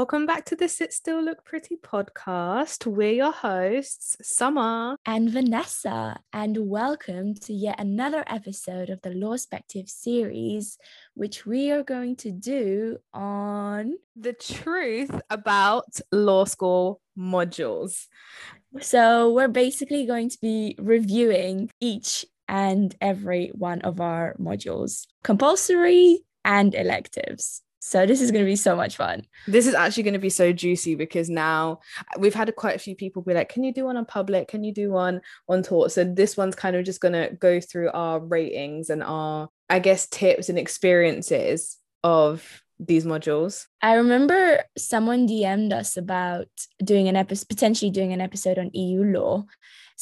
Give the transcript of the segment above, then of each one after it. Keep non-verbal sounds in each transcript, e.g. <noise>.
welcome back to the Sit Still Look Pretty podcast. We're your hosts, Summer and Vanessa, and welcome to yet another episode of the Law Perspective series, which we are going to do on the truth about law school modules. So, we're basically going to be reviewing each and every one of our modules, compulsory and electives. So this is going to be so much fun. This is actually going to be so juicy because now uh, we've had quite a few people be like, "Can you do one on public? Can you do one on tort?" So this one's kind of just going to go through our ratings and our, I guess, tips and experiences of these modules. I remember someone DM'd us about doing an episode, potentially doing an episode on EU law,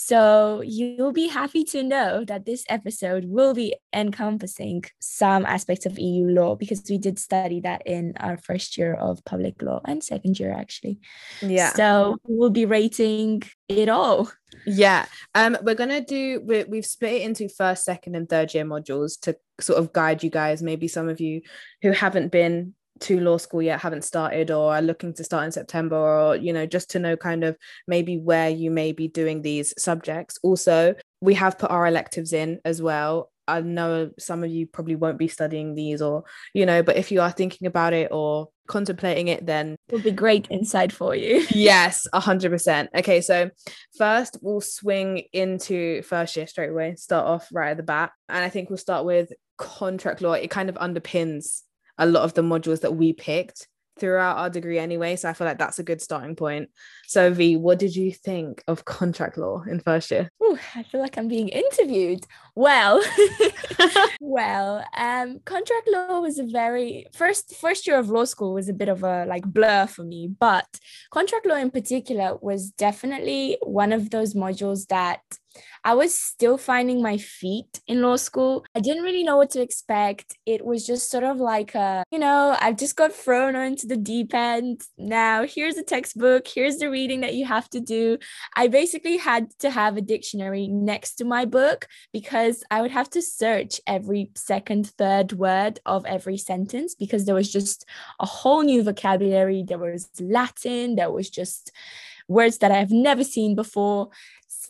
so you'll be happy to know that this episode will be encompassing some aspects of EU law because we did study that in our first year of public law and second year actually. Yeah. So we'll be rating it all. Yeah. Um we're going to do we we've split it into first, second and third year modules to sort of guide you guys maybe some of you who haven't been to law school yet haven't started or are looking to start in September or you know just to know kind of maybe where you may be doing these subjects. Also we have put our electives in as well. I know some of you probably won't be studying these or you know but if you are thinking about it or contemplating it then it will be great insight for you. <laughs> Yes 100% okay so first we'll swing into first year straight away start off right at the bat. And I think we'll start with contract law. It kind of underpins a lot of the modules that we picked throughout our degree anyway. So I feel like that's a good starting point. So V, what did you think of contract law in first year? Ooh, I feel like I'm being interviewed. Well, <laughs> well, um, contract law was a very first first year of law school was a bit of a like blur for me, but contract law in particular was definitely one of those modules that I was still finding my feet in law school. I didn't really know what to expect. It was just sort of like a, you know, I've just got thrown into the deep end. Now, here's a textbook, here's the reading that you have to do. I basically had to have a dictionary next to my book because I would have to search every second, third word of every sentence because there was just a whole new vocabulary. There was Latin, there was just words that I have never seen before.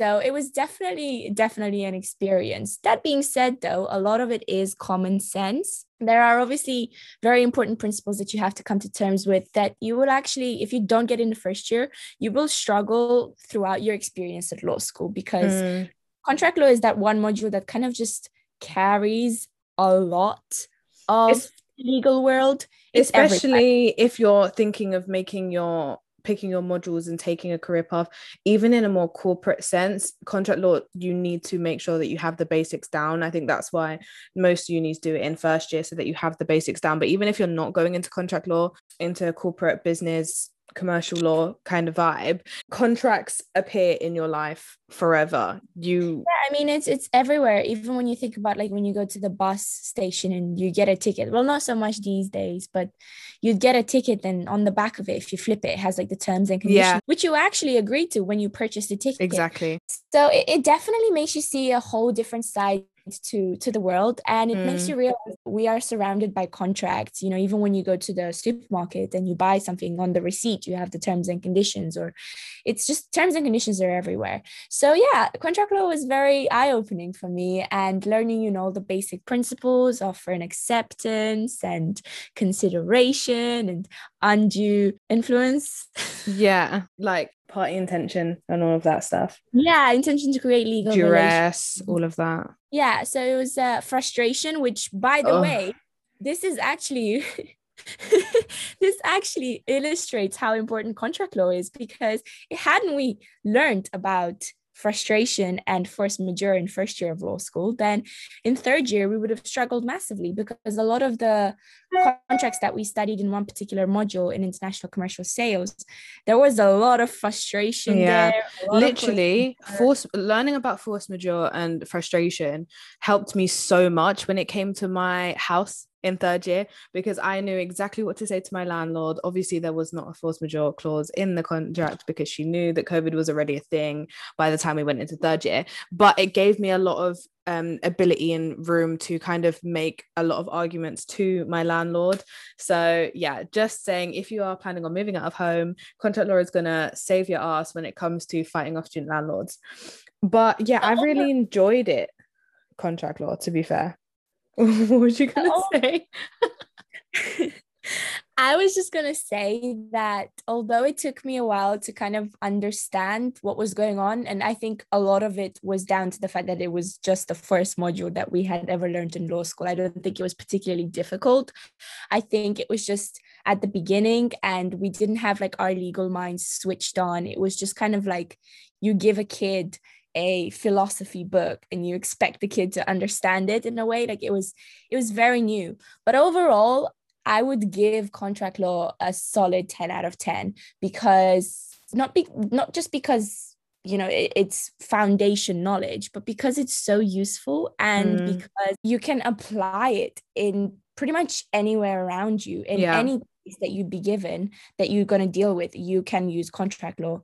So it was definitely, definitely an experience. That being said, though, a lot of it is common sense. There are obviously very important principles that you have to come to terms with that you will actually, if you don't get in the first year, you will struggle throughout your experience at law school because mm. contract law is that one module that kind of just carries a lot of it's, legal world. It's especially if you're thinking of making your picking your modules and taking a career path even in a more corporate sense contract law you need to make sure that you have the basics down. I think that's why most unis do it in first year so that you have the basics down. But even if you're not going into contract law into corporate business commercial law kind of vibe contracts appear in your life forever. You yeah i mean it's it's everywhere. Even when you think about like when you go to the bus station and you get a ticket well not so much these days but you'd get a ticket and on the back of it if you flip it it has like the terms and conditions yeah. which you actually agreed to when you purchased the ticket. Exactly. So it, it definitely makes you see a whole different side to to the world. And it mm. makes you realize we are surrounded by contracts. You know even when you go to the supermarket and you buy something on the receipt you have the terms and conditions or it's just terms and conditions are everywhere. So yeah contract law was very eye-opening for me and learning you know the basic principles of an acceptance and consideration and undue influence. <laughs> Yeah like party intention and all of that stuff. Yeah, intention to create legal duress, all of that. Yeah, so it was uh, frustration, which, by the way, this is actually. <laughs> this actually illustrates how important contract law is because hadn't we learned about frustration and force majeure in first year of law school, then in third year we would have struggled massively because a lot of the contracts that we studied in one particular module in international commercial sales, there was a lot of frustration yeah. there. Literally, force learning about force majeure and frustration helped me so much when it came to my house in third year because I knew exactly what to say to my landlord. Obviously, there was not a force majeure clause in the contract because she knew that COVID was already a thing by the time we went into third year. But it gave me a lot of um, ability and room to kind of make a lot of arguments to my landlord. So, yeah, just saying if you are planning on moving out of home, contract law is going to save your ass when it comes to fighting off student landlords. But yeah, I really enjoyed it, contract law, to be fair. <laughs> what was you gonna oh. say? <laughs> I was just going to say that although it took me a while to kind of understand what was going on, and I think a lot of it was down to the fact that it was just the first module that we had ever learned in law school. I don't think it was particularly difficult. I think it was just at the beginning, and we didn't have like our legal minds switched on. It was just kind of like you give a kid a philosophy book and you expect the kid to understand it in a way like it was it was very new but overall i would give contract law a solid 10 out of 10 because not be not just because you know it, it's foundation knowledge but because it's so useful and mm. because you can apply it in pretty much anywhere around you in yeah. any that you'd be given that you're going to deal with you can use contract law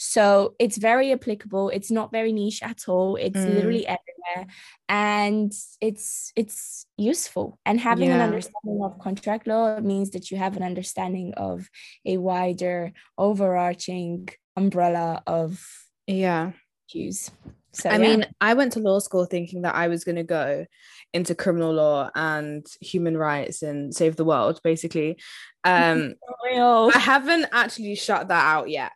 so it's very applicable. It's not very niche at all. It's mm. literally everywhere. And it's it's useful. And having yeah. an understanding of contract law means that you have an understanding of a wider overarching umbrella of yeah issues. So, I yeah. mean, I went to law school thinking that I was going to go into criminal law and human rights and save the world, basically. <laughs> Um, I haven't actually shut that out yet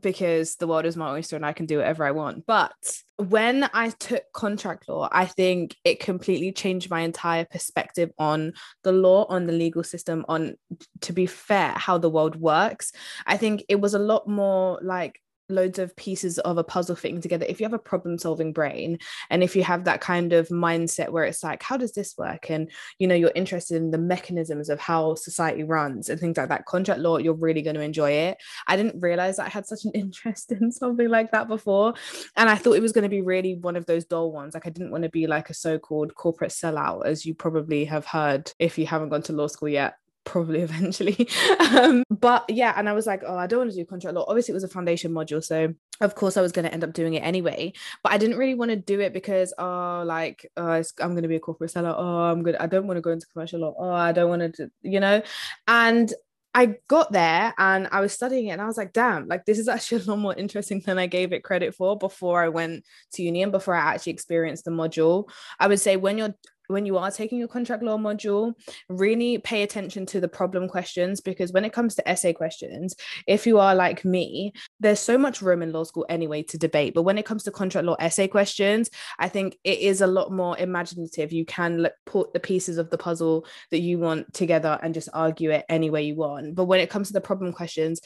because the world is my oyster and I can do whatever I want. But when I took contract law, I think it completely changed my entire perspective on the law, on the legal system, on, to be fair, how the world works. I think it was a lot more like loads of pieces of a puzzle fitting together if you have a problem solving brain and if you have that kind of mindset where it's like how does this work? and you know you're interested in the mechanisms of how society runs and things like that contract law you're really going to enjoy it. I didn't realize i had such an <laughs> interest in something like that before and i thought it was going to be really one of those dull ones like i didn't want to be like a so-called corporate sellout as you probably have heard if you haven't gone to law school yet probably <laughs> eventually. um, but yeah, and I was like, oh, I don't want to do contract law. Obviously, it was a foundation module, so of course I was going to end up doing it anyway. But I didn't really want to do it because, oh, like, oh, I'm going to be a corporate seller. Oh, I'm good. I don't want to go into commercial law. Oh, I don't want to, you know. And I got there and I was studying it and I was like, damn, like this is <laughs> actually a lot more interesting than I gave it credit for before I went to uni and before I actually experienced the module. I would say when you're when you are taking your contract law module, really pay attention to the problem questions because when it comes to essay questions, if you are like me, there's so much room in law school anyway to debate. But when it comes to contract law essay questions, I think it is a lot more imaginative. You can look, put the pieces of the puzzle that you want together and just argue it any way you want. But when it comes to the problem questions,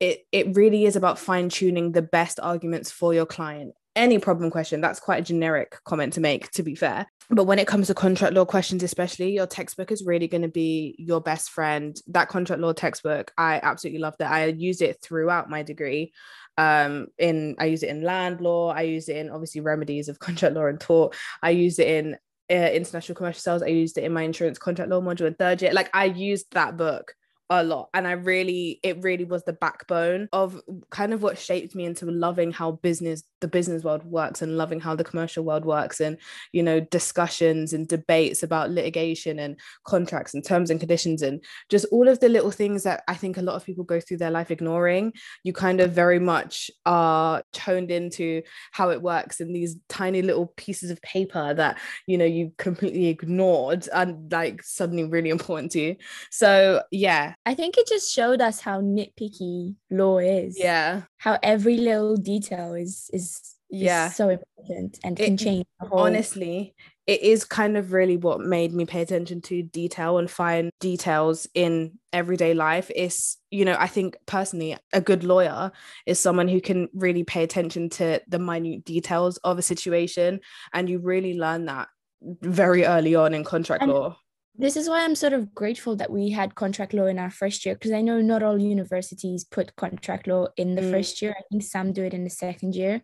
it, it really is about fine tuning the best arguments for your client any problem question that's quite a generic comment to make to be fair. But when it comes to contract law questions especially your textbook is really going to be your best friend. That contract law textbook i absolutely loved it. I used it throughout my degree. Um in i use it in land law. I use it in obviously remedies of <laughs> contract law and tort. I use it in uh, international commercial sales. I used it in my insurance contract law module in third year. Like i used that book a lot and i really it really was the backbone of kind of what shaped me into loving how business the business world works and loving how the commercial world works and you know discussions and debates about litigation and contracts and terms and conditions and just all of the little things that i think a lot of people go through their life ignoring. You kind of very much are toned into how it works in these tiny little pieces of paper that you know you completely ignored and like suddenly really important to you. So yeah I think it just showed us how nitpicky law is. Yeah. How every little detail is is yeah is so important and can it, change honestly it is kind of really what made me pay attention to detail and find details in everyday life is you know i think personally a good lawyer is someone who can really pay attention to the minute details of a situation and you really learn that very early on in contract and, law this is why I'm sort of grateful that we had contract law in our first year because I know not all universities put contract law in the mm. first year. I think some do it in the second year.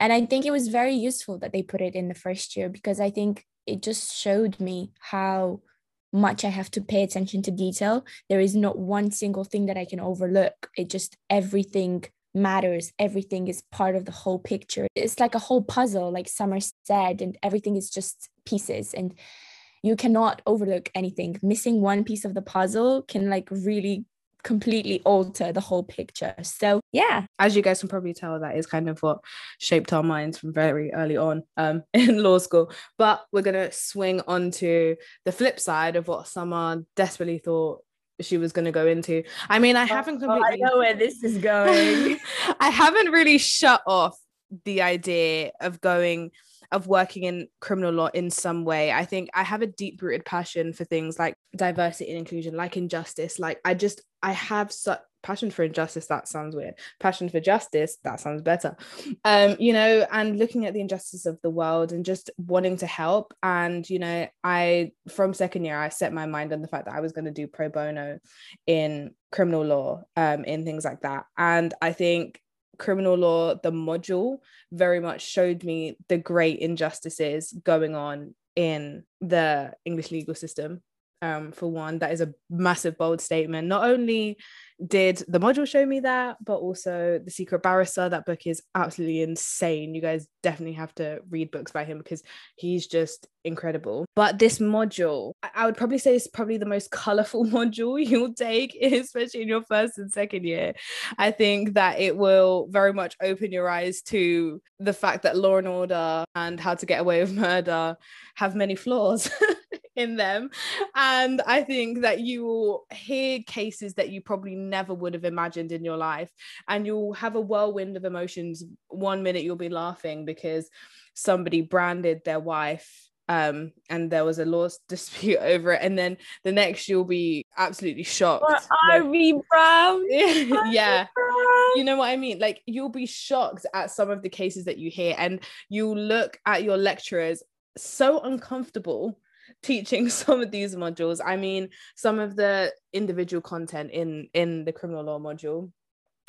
And I think it was very useful that they put it in the first year because I think it just showed me how much I have to pay attention to detail. There is not one single thing that I can overlook. It just everything matters. Everything is part of the whole picture. It's like a whole puzzle, like Summer said, and everything is just pieces. And you cannot overlook anything. Missing one piece of the puzzle can like really completely alter the whole picture. So yeah. As you guys can probably tell, that is kind of what shaped our minds from very early on um, <laughs> in law school. But we're gonna swing on to the flip side of what Summer desperately thought she was going to go into. I mean, I haven't completely. Oh, I know where this is <laughs> going. I haven't really shut off the idea of going of working in criminal law in some way. I think I have a deep rooted passion for things like diversity and inclusion, like injustice. Like I just I have such passion for injustice that sounds weird passion for justice that sounds better um you know and looking at the injustice of the world and just wanting to help and you know i from second year i set my mind on the fact that i was going to do pro bono in criminal law um in things like that and i think criminal law the module very much showed me the great injustices going on in the english legal system um, for one that is a massive bold statement. Not only did the module show me that but also the secret barrister that book is absolutely insane. You guys definitely have to read books by him because he's just incredible. But this module i would probably say it's probably the most colorful <laughs> module you'll take <laughs> especially in your first and second year. I think that it will very much open your eyes to the fact that law and order and how to get away with murder have many flaws <laughs> in them. And I think that you will hear cases that you probably never would have imagined in your life. And you'll have a whirlwind of emotions. One minute you'll be laughing because somebody branded their wife um, and there was a law <laughs> dispute over it, and then the next you'll be absolutely shocked. R v Brown. <laughs> yeah, Brown. you know what I mean. Like you'll be shocked at some of the cases that you hear, and you look at your lecturers so uncomfortable teaching <laughs> some of these modules. I mean some of the individual content in in the criminal law module.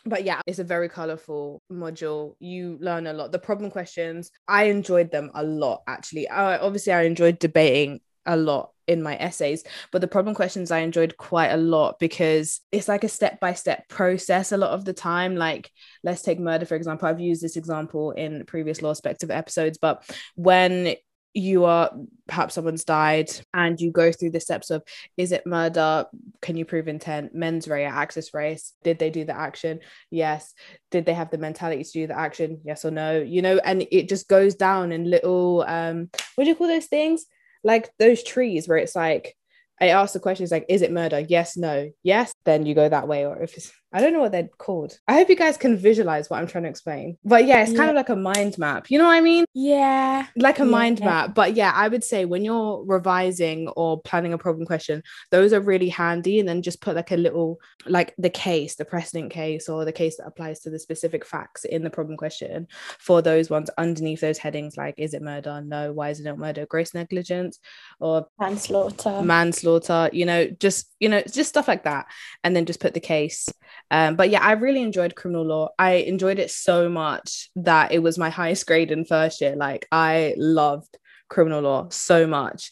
But yeah it's a very colorful module. You learn a lot. The problem questions i enjoyed them a lot actually. Uh, obviously i enjoyed debating a lot in my essays but the problem questions i enjoyed quite a lot because it's like a step by step process a lot of the time. Like let's take murder for example. I've used this example in previous law spective episodes but when you are perhaps someone's died and you go through the steps of is it murder? Can you prove intent? Mens rea actus reus. Did they do the action? Yes. Did they have the mentality to do the action? Yes or no? You know and it just goes down in little um what do you call those things? Like those trees where it's like I ask the questions like, is it murder? Yes, no, yes, then you go that way. Or if it's I don't know what they're called. I hope you guys can visualize what I'm trying to explain. But yeah, it's yeah. kind of like a mind map. You know what I mean? Yeah. Like a yeah. mind map. But yeah, I would say when you're revising or planning a problem question, those are really handy. And then just put like a little, like the case, the precedent case, or the case that applies to the specific facts in the problem question for those ones underneath those headings, like is it murder? No. Why is it not murder? Gross negligence or manslaughter. Manslaughter, you know, just, you know, just stuff like that. And then just put the case um, but yeah, I really enjoyed criminal law. I enjoyed it so much that it was my highest grade in first year. Like I loved criminal law so much.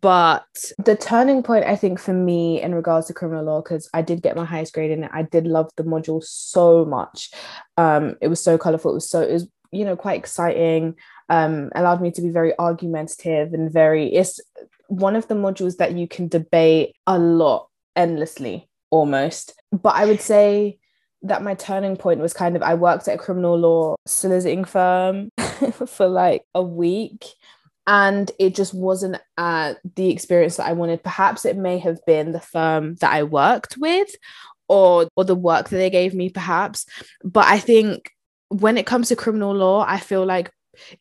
But the turning point, I think, for me in regards to criminal law, because I did get my highest grade in it, I did love the module so much. Um, it was so colorful. It was so, it was, you know, quite exciting. Um, allowed me to be very argumentative and very, it's one of the modules that you can debate a lot endlessly almost. But I would say that my turning point was kind of I worked at a criminal law soliciting firm <laughs> for like a week and it just wasn't uh, the experience that I wanted. Perhaps it may have been the firm that I worked with or or the work that they gave me perhaps but I think when it comes to criminal law I feel like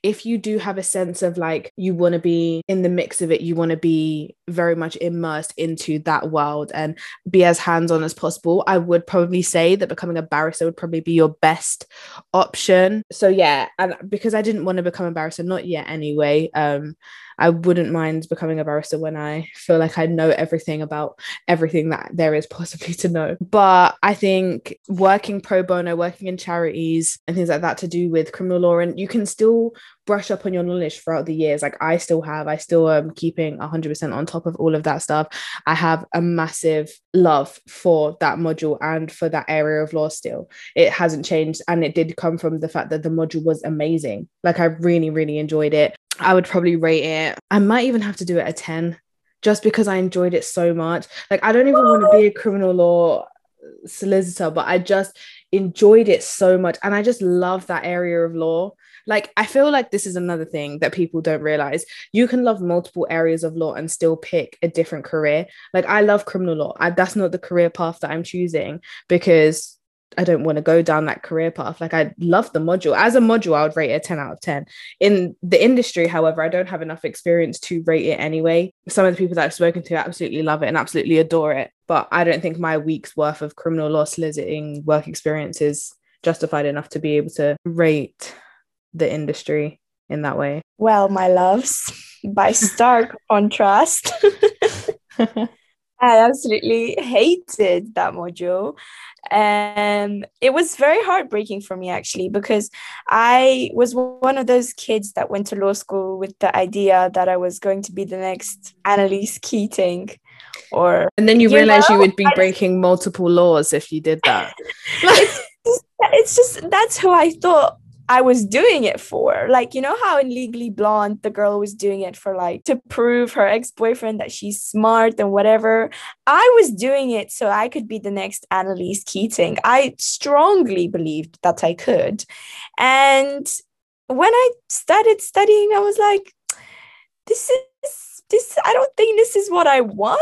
if you do have a sense of like you want to be in the mix of it, you want to be very much immersed into that world and be as hands on as possible, I would probably say that becoming a barrister would probably be your best option. So, yeah, and because I didn't want to become a barrister, not yet anyway. Um, I wouldn't mind becoming a barrister when I feel like I know everything about everything that there is possibly to know. But I think working pro bono, working in charities and things like that to do with criminal law, and you can still brush up on your knowledge throughout the years. Like I still have, I still am keeping 100% on top of all of that stuff. I have a massive love for that module and for that area of law still. It hasn't changed. And it did come from the fact that the module was amazing. Like I really, really enjoyed it. I would probably rate it. I might even have to do it a 10 just because I enjoyed it so much. Like I don't even want to be a criminal law solicitor, but I just enjoyed it so much. And I just love that area of law. Like, I feel like this is another thing that people don't realize. You can love multiple areas of law and still pick a different career. Like, I love criminal law. I, that's not the career path that I'm choosing because I don't want to go down that career path. Like I love the module. As a module, I would rate it a 10 out of 10. In the industry, however, I don't have enough experience to rate it anyway. Some of the people that I've spoken to absolutely love it and absolutely adore it. But I don't think my week's worth of criminal law soliciting work experience is justified enough to be able to rate the industry in that way. Well, my loves, by stark <laughs> contrast. <laughs> I absolutely hated that module. And it was very heartbreaking for me actually because i was one of those kids that went to law school with the idea that i was going to be the next annalise keating or and then you, you realize know, you would be I, breaking multiple laws if you did that. <laughs> It's, just, it's just that's who i thought I was doing it for. Like, you know how in Legally Blonde, the girl was doing it for like to prove her ex boyfriend that she's smart and whatever. I was doing it so I could be the next Annalise Keating. I strongly believed that I could. And when I started studying, I was like, this is this i don't think this is what i want.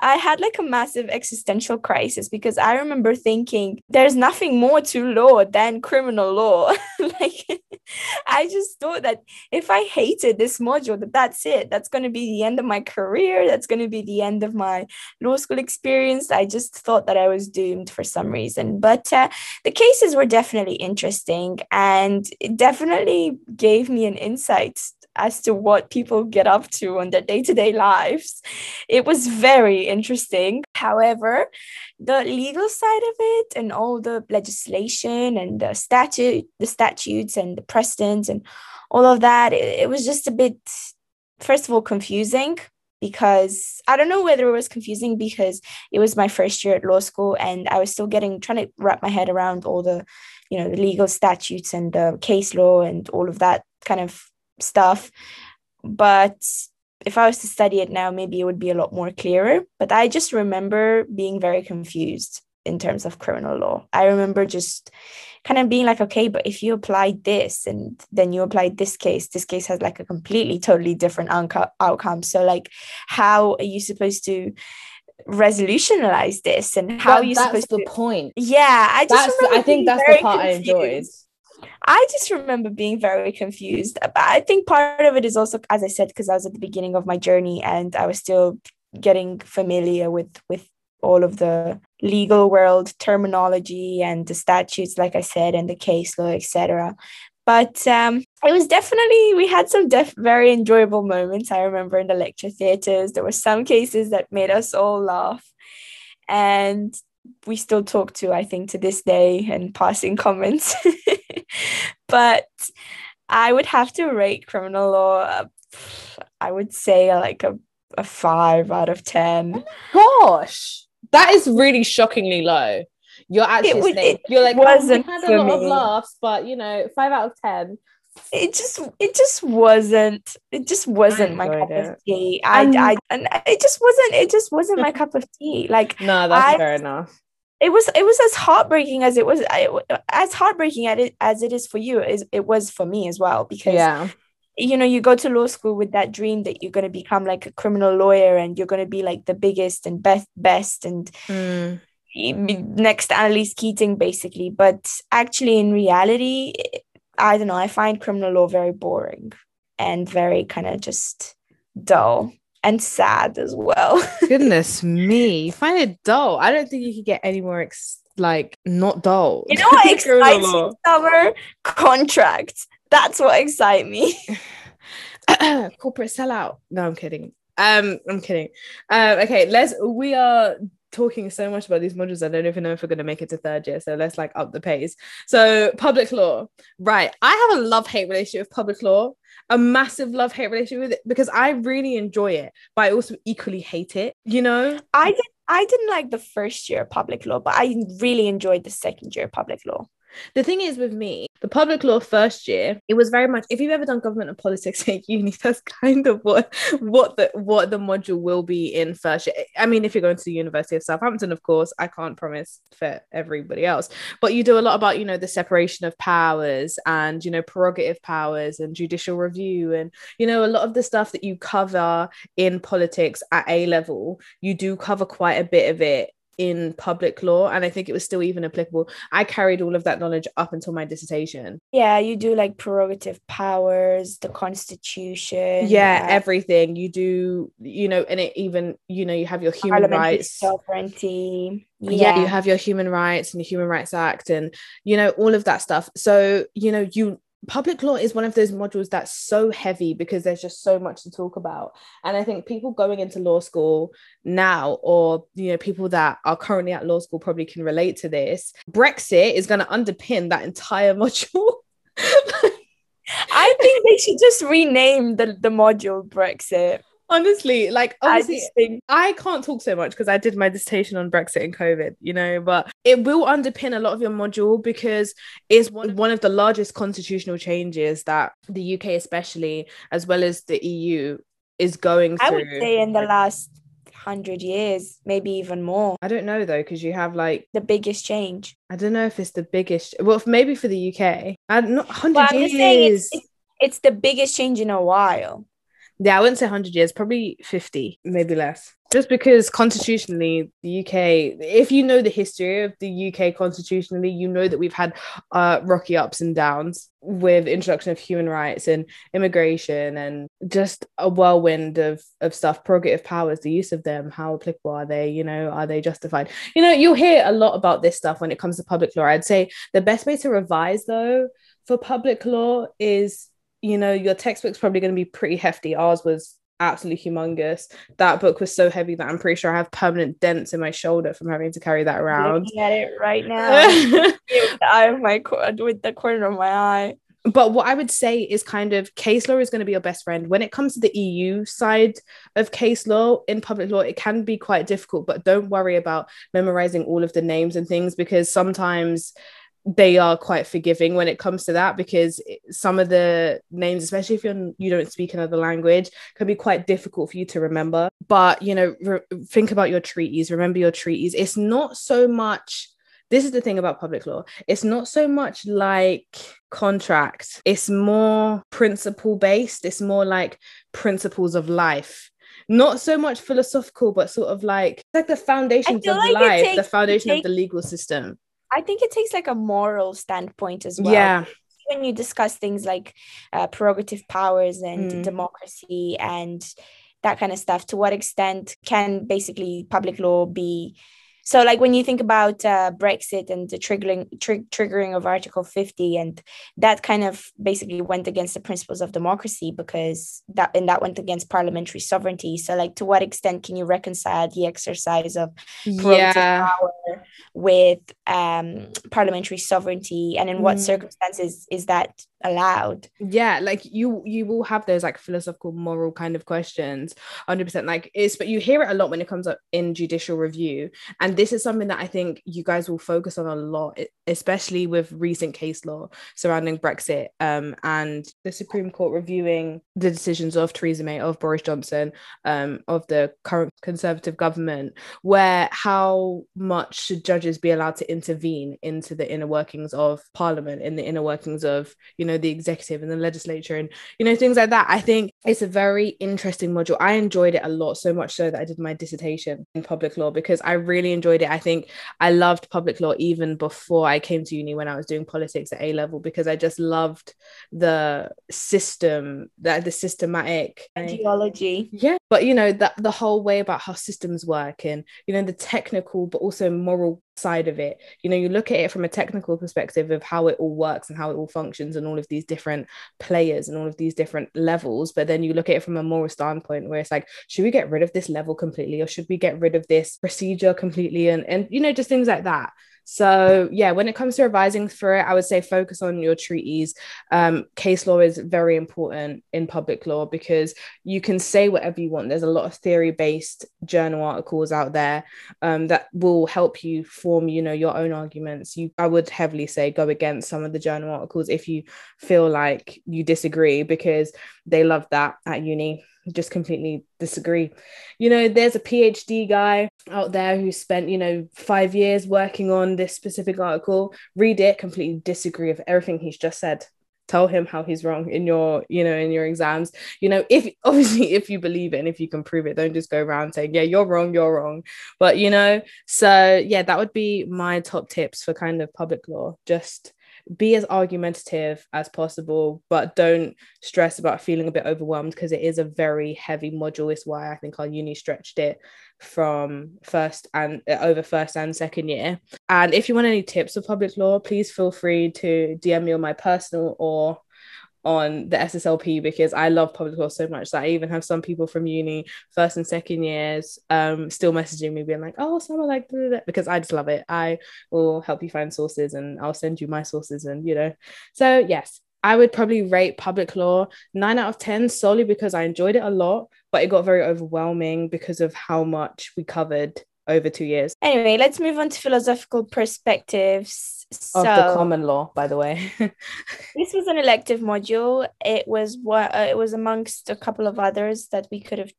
I had like a massive existential crisis because i remember thinking there's nothing more to law than criminal law. <laughs> Like i just thought that if i hated this module that that's it. That's going to be the end of my career. That's going to be the end of my law school experience. I just thought that i was doomed for some reason. But uh, the cases were definitely interesting and it definitely gave me an insight as to what people get up to on their day-to-day lives. It was very interesting. However the legal side of it and all the legislation and the statute the statutes and the precedents and all of that it, it was just a bit first of all confusing because I don't know whether it was confusing because it was my first year at law school and I was still getting trying to wrap my head around all the you know the legal statutes and the case law and all of that kind of stuff. But if I was to study it now, maybe it would be a lot more clearer. But I just remember being very confused in terms of criminal law. I remember just kind of being like, okay, but if you apply this and then you apply this case, this case has like a completely, totally different unco- outcome. So, like, how are you supposed to? resolutionalize this and how but you that's supposed the to point yeah i just i think that's the part confused. i enjoyed I just remember being very confused. But I think part of it is also, as I said, because I was at the beginning of my journey and I was still getting familiar with with all of the legal world terminology and the statutes, like I said, and the case law, etc. But um, it was definitely we had some def- very enjoyable moments. I remember in the lecture theaters, there were some cases that made us all laugh, and we still talk to I think to this day and passing comments. <laughs> but I would have to rate criminal law. Uh, I would say like a, a five out of 10. Gosh, that is really shockingly low. You're actually would, it you're like wasn't oh, had a lot me. of laughs, but you know, five out of 10 it just it just wasn't it just wasn't my cup it. of tea. I, I and it just wasn't it just wasn't my <laughs> cup of tea. Like no that's I, fair enough. it was it was as heartbreaking as it was as heartbreaking at it as it is for you is it was for me as well because yeah. you know you go to law school with that dream that you're going to become like a criminal lawyer and you're going to be like the biggest and best best and mm. next Annalise Keating basically. But actually in reality I don't know I find criminal law very boring and very kind of just dull and sad as well. <laughs> Goodness me, find it dull. I don't think you could get any more ex- like not dull. You know what <laughs> excites me? Summer contracts. That's what excites me. <laughs> corporate sellout. No, I'm kidding. Um, I'm kidding. Um, okay, let's we are talking so much about these modules. I don't even know if we're gonna make it to third year. So let's like up the pace. So public law. Right. I have a love-hate relationship with public law, a massive love-hate relationship with it because I really enjoy it, but I also equally hate it, you know? I did I didn't like the first year of public law, but I really enjoyed the second year of public law. The thing is with me, the public law first year, it was very much if you've ever done government and politics <laughs> at uni, that's kind of what what the what the module will be in first year. I mean, if you're going to the University of Southampton, of course, I can't promise for everybody else, but you do a lot about, you know, the separation of powers and, you know, prerogative powers and judicial review and, you know, a lot of the stuff that you cover in politics at A level, you do cover quite a bit of it in public law and i think it was still even applicable i carried all of that knowledge up until my dissertation Yeah, you do like prerogative powers, the constitution. yeah everything you do you know and it even you know you have your human rights sovereignty. yeah. you have your human rights and the human rights act and you know all of that stuff so you know you public law is one of those modules that's so heavy because there's just so much to talk about. And i think people going into law school now or you know people that are currently at law school probably can relate to this. Brexit is going to underpin that entire <laughs> module. I think they should just rename the, the module Brexit. Honestly like I obviously think I can't talk so much because I did my dissertation on Brexit and COVID, you know, but it will underpin a lot of your module because it's one, one of the largest constitutional changes that the UK, especially, as well as the EU, is going through. I would say in the last hundred years, maybe even more, I don't know though, because you have like, the biggest change. I don't know if it's the biggest, well, maybe for the UK, I, not 100 But I'm years. just saying it's, it's it's the biggest change in a while. Yeah, I wouldn't say 100 years, probably 50, maybe less. Just because constitutionally, the UK, if you know the history of the UK constitutionally, you know that we've had uh, rocky ups and downs with introduction of human rights and immigration and just a whirlwind of, of stuff, prerogative powers, the use of them, how applicable are they, you know, are they justified? You know, you'll hear a lot about this stuff when it comes to public law. I'd say the best way to revise though for public law is you know, your textbook's probably going to be pretty hefty. Ours was absolutely humongous. That book was so heavy that I'm pretty sure I have permanent dents in my shoulder from having to carry that around. Looking at it right now. <laughs> with the eye of my with the corner of my eye. but what I would say is kind of case law is going to be your best friend. When it comes to the EU side of case law in public law, it can be quite difficult, but don't worry about memorizing all of the names and things because sometimes they are quite forgiving when it comes to that because some of the names especially if you're you don't speak another language can be quite difficult for you to remember. But you know re- think about your treaties remember your treaties. It's not so much this is the thing about public law it's not so much like contract it's more principle based it's more like principles of life. Not so much philosophical but sort of like like the foundations of like life the takes- it foundation of the legal system I think it takes like a moral standpoint as well. yeah When you discuss things like uh, prerogative powers and Mm. democracy and that kind of stuff, to what extent can basically public law be? So, like when you think about uh, Brexit and the triggering trig- triggering of Article 50, and that kind of basically went against the principles of democracy because that and that went against parliamentary sovereignty. So, like, to what extent can you reconcile the exercise of yeah power with um, parliamentary sovereignty and in what Mm. circumstances is that allowed. Yeah like you you will have those like philosophical moral kind of questions 100% like it's but you hear it a lot when it comes up in judicial review and this is something that i think you guys will focus on a lot especially with recent case law surrounding brexit um and the supreme court reviewing the decisions of theresa may of boris johnson um of the current conservative government where how much should judges be allowed to intervene into the inner workings of parliament in the inner workings of you know the executive and the legislature and you know things like that i think it's a very interesting module. I enjoyed it a lot so much so that i did my dissertation in public law because i really enjoyed it. I think i loved public law even before i came to uni when i was doing politics at a level because i just loved the system that the systematic ideology. Yeah but you know that the whole way about how systems work and you know the technical but also moral side of it. You know, you look at it from a technical perspective of how it all works and how it all functions and all of these different players and all of these different levels. But then you look at it from a moral standpoint where it's like, should we get rid of this level completely or should we get rid of this procedure completely? And and you know, just things like that. So yeah, when it comes to revising for it, I would say focus on your treaties. Um, case law is very important in public law because you can say whatever you want. There's a lot of theory-based journal articles out there um, that will help you form, you know, your own arguments. You, I would heavily say, go against some of the journal articles if you feel like you disagree because they love that at uni just completely disagree. You know, there's a PhD guy out there who spent, you know, five years working on this specific article. Read it, completely disagree with everything he's just said. Tell him how he's wrong in your, you know, in your exams. You know, if <laughs> obviously if you believe it and if you can prove it, don't just go around saying, yeah, you're wrong, you're wrong. But you know, so yeah, that would be my top tips for kind of public law. Just be as argumentative as possible, but don't stress about feeling a bit overwhelmed because it is a very heavy module. Is why I think our uni stretched it from first and uh, over first and second year. And if you want any tips for public law, please feel free to DM me on my personal or on the SSLP because I love public law so much that I even have some people from uni, first and second years, um, still messaging me being like, "Oh, someone like," because I just love it. I will help you find sources and I'll send you my sources, and you know. So yes, I would probably rate public law nine out of ten solely because I enjoyed it a lot, but it got very overwhelming because of how much we covered over two years. Anyway, let's move on to philosophical perspectives of the common law, by the way. <laughs> this was an elective module. It was what uh, it was amongst a couple of others that we could have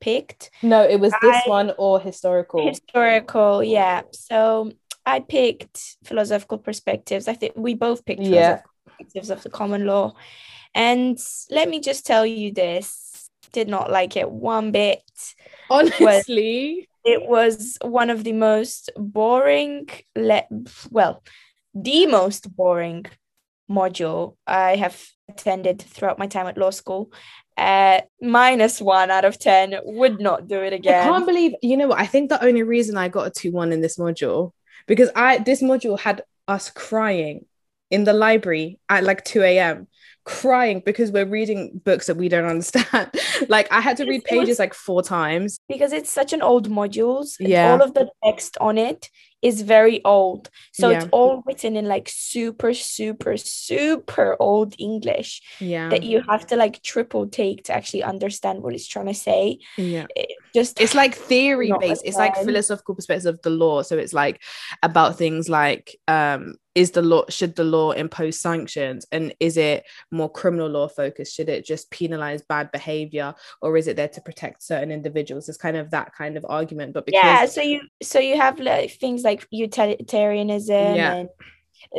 picked. No, it was this I, one or historical. Historical, yeah. So I picked philosophical perspectives. I think we both picked yeah. perspectives of the common law. And let me just tell you this: did not like it one bit. Honestly, it was one of the most boring. Le- well, the most boring module I have attended throughout my time at law school. Uh, minus one out of 10 would not do it again. I can't believe, you know what? I think the only reason I got a 2 1 in this module because I this module had us crying in the library at like 2 a.m crying because we're reading books that we don't understand. <laughs> like I had to read pages like four times because it's such an old modules. Yeah, all of the text on it is very old. So yeah. it's all written in like super, super, super old English. Yeah. That you have to like triple take to actually understand what it's trying to say. Yeah. It just it's like theory based. It's like philosophical perspectives of the law. So it's like about things like um is the law should the law impose sanctions? And is it more criminal law focused? Should it just penalize bad behavior? Or is it there to protect certain individuals? It's kind of that kind of argument but because yeah so you so you have like things like utilitarianism yeah. and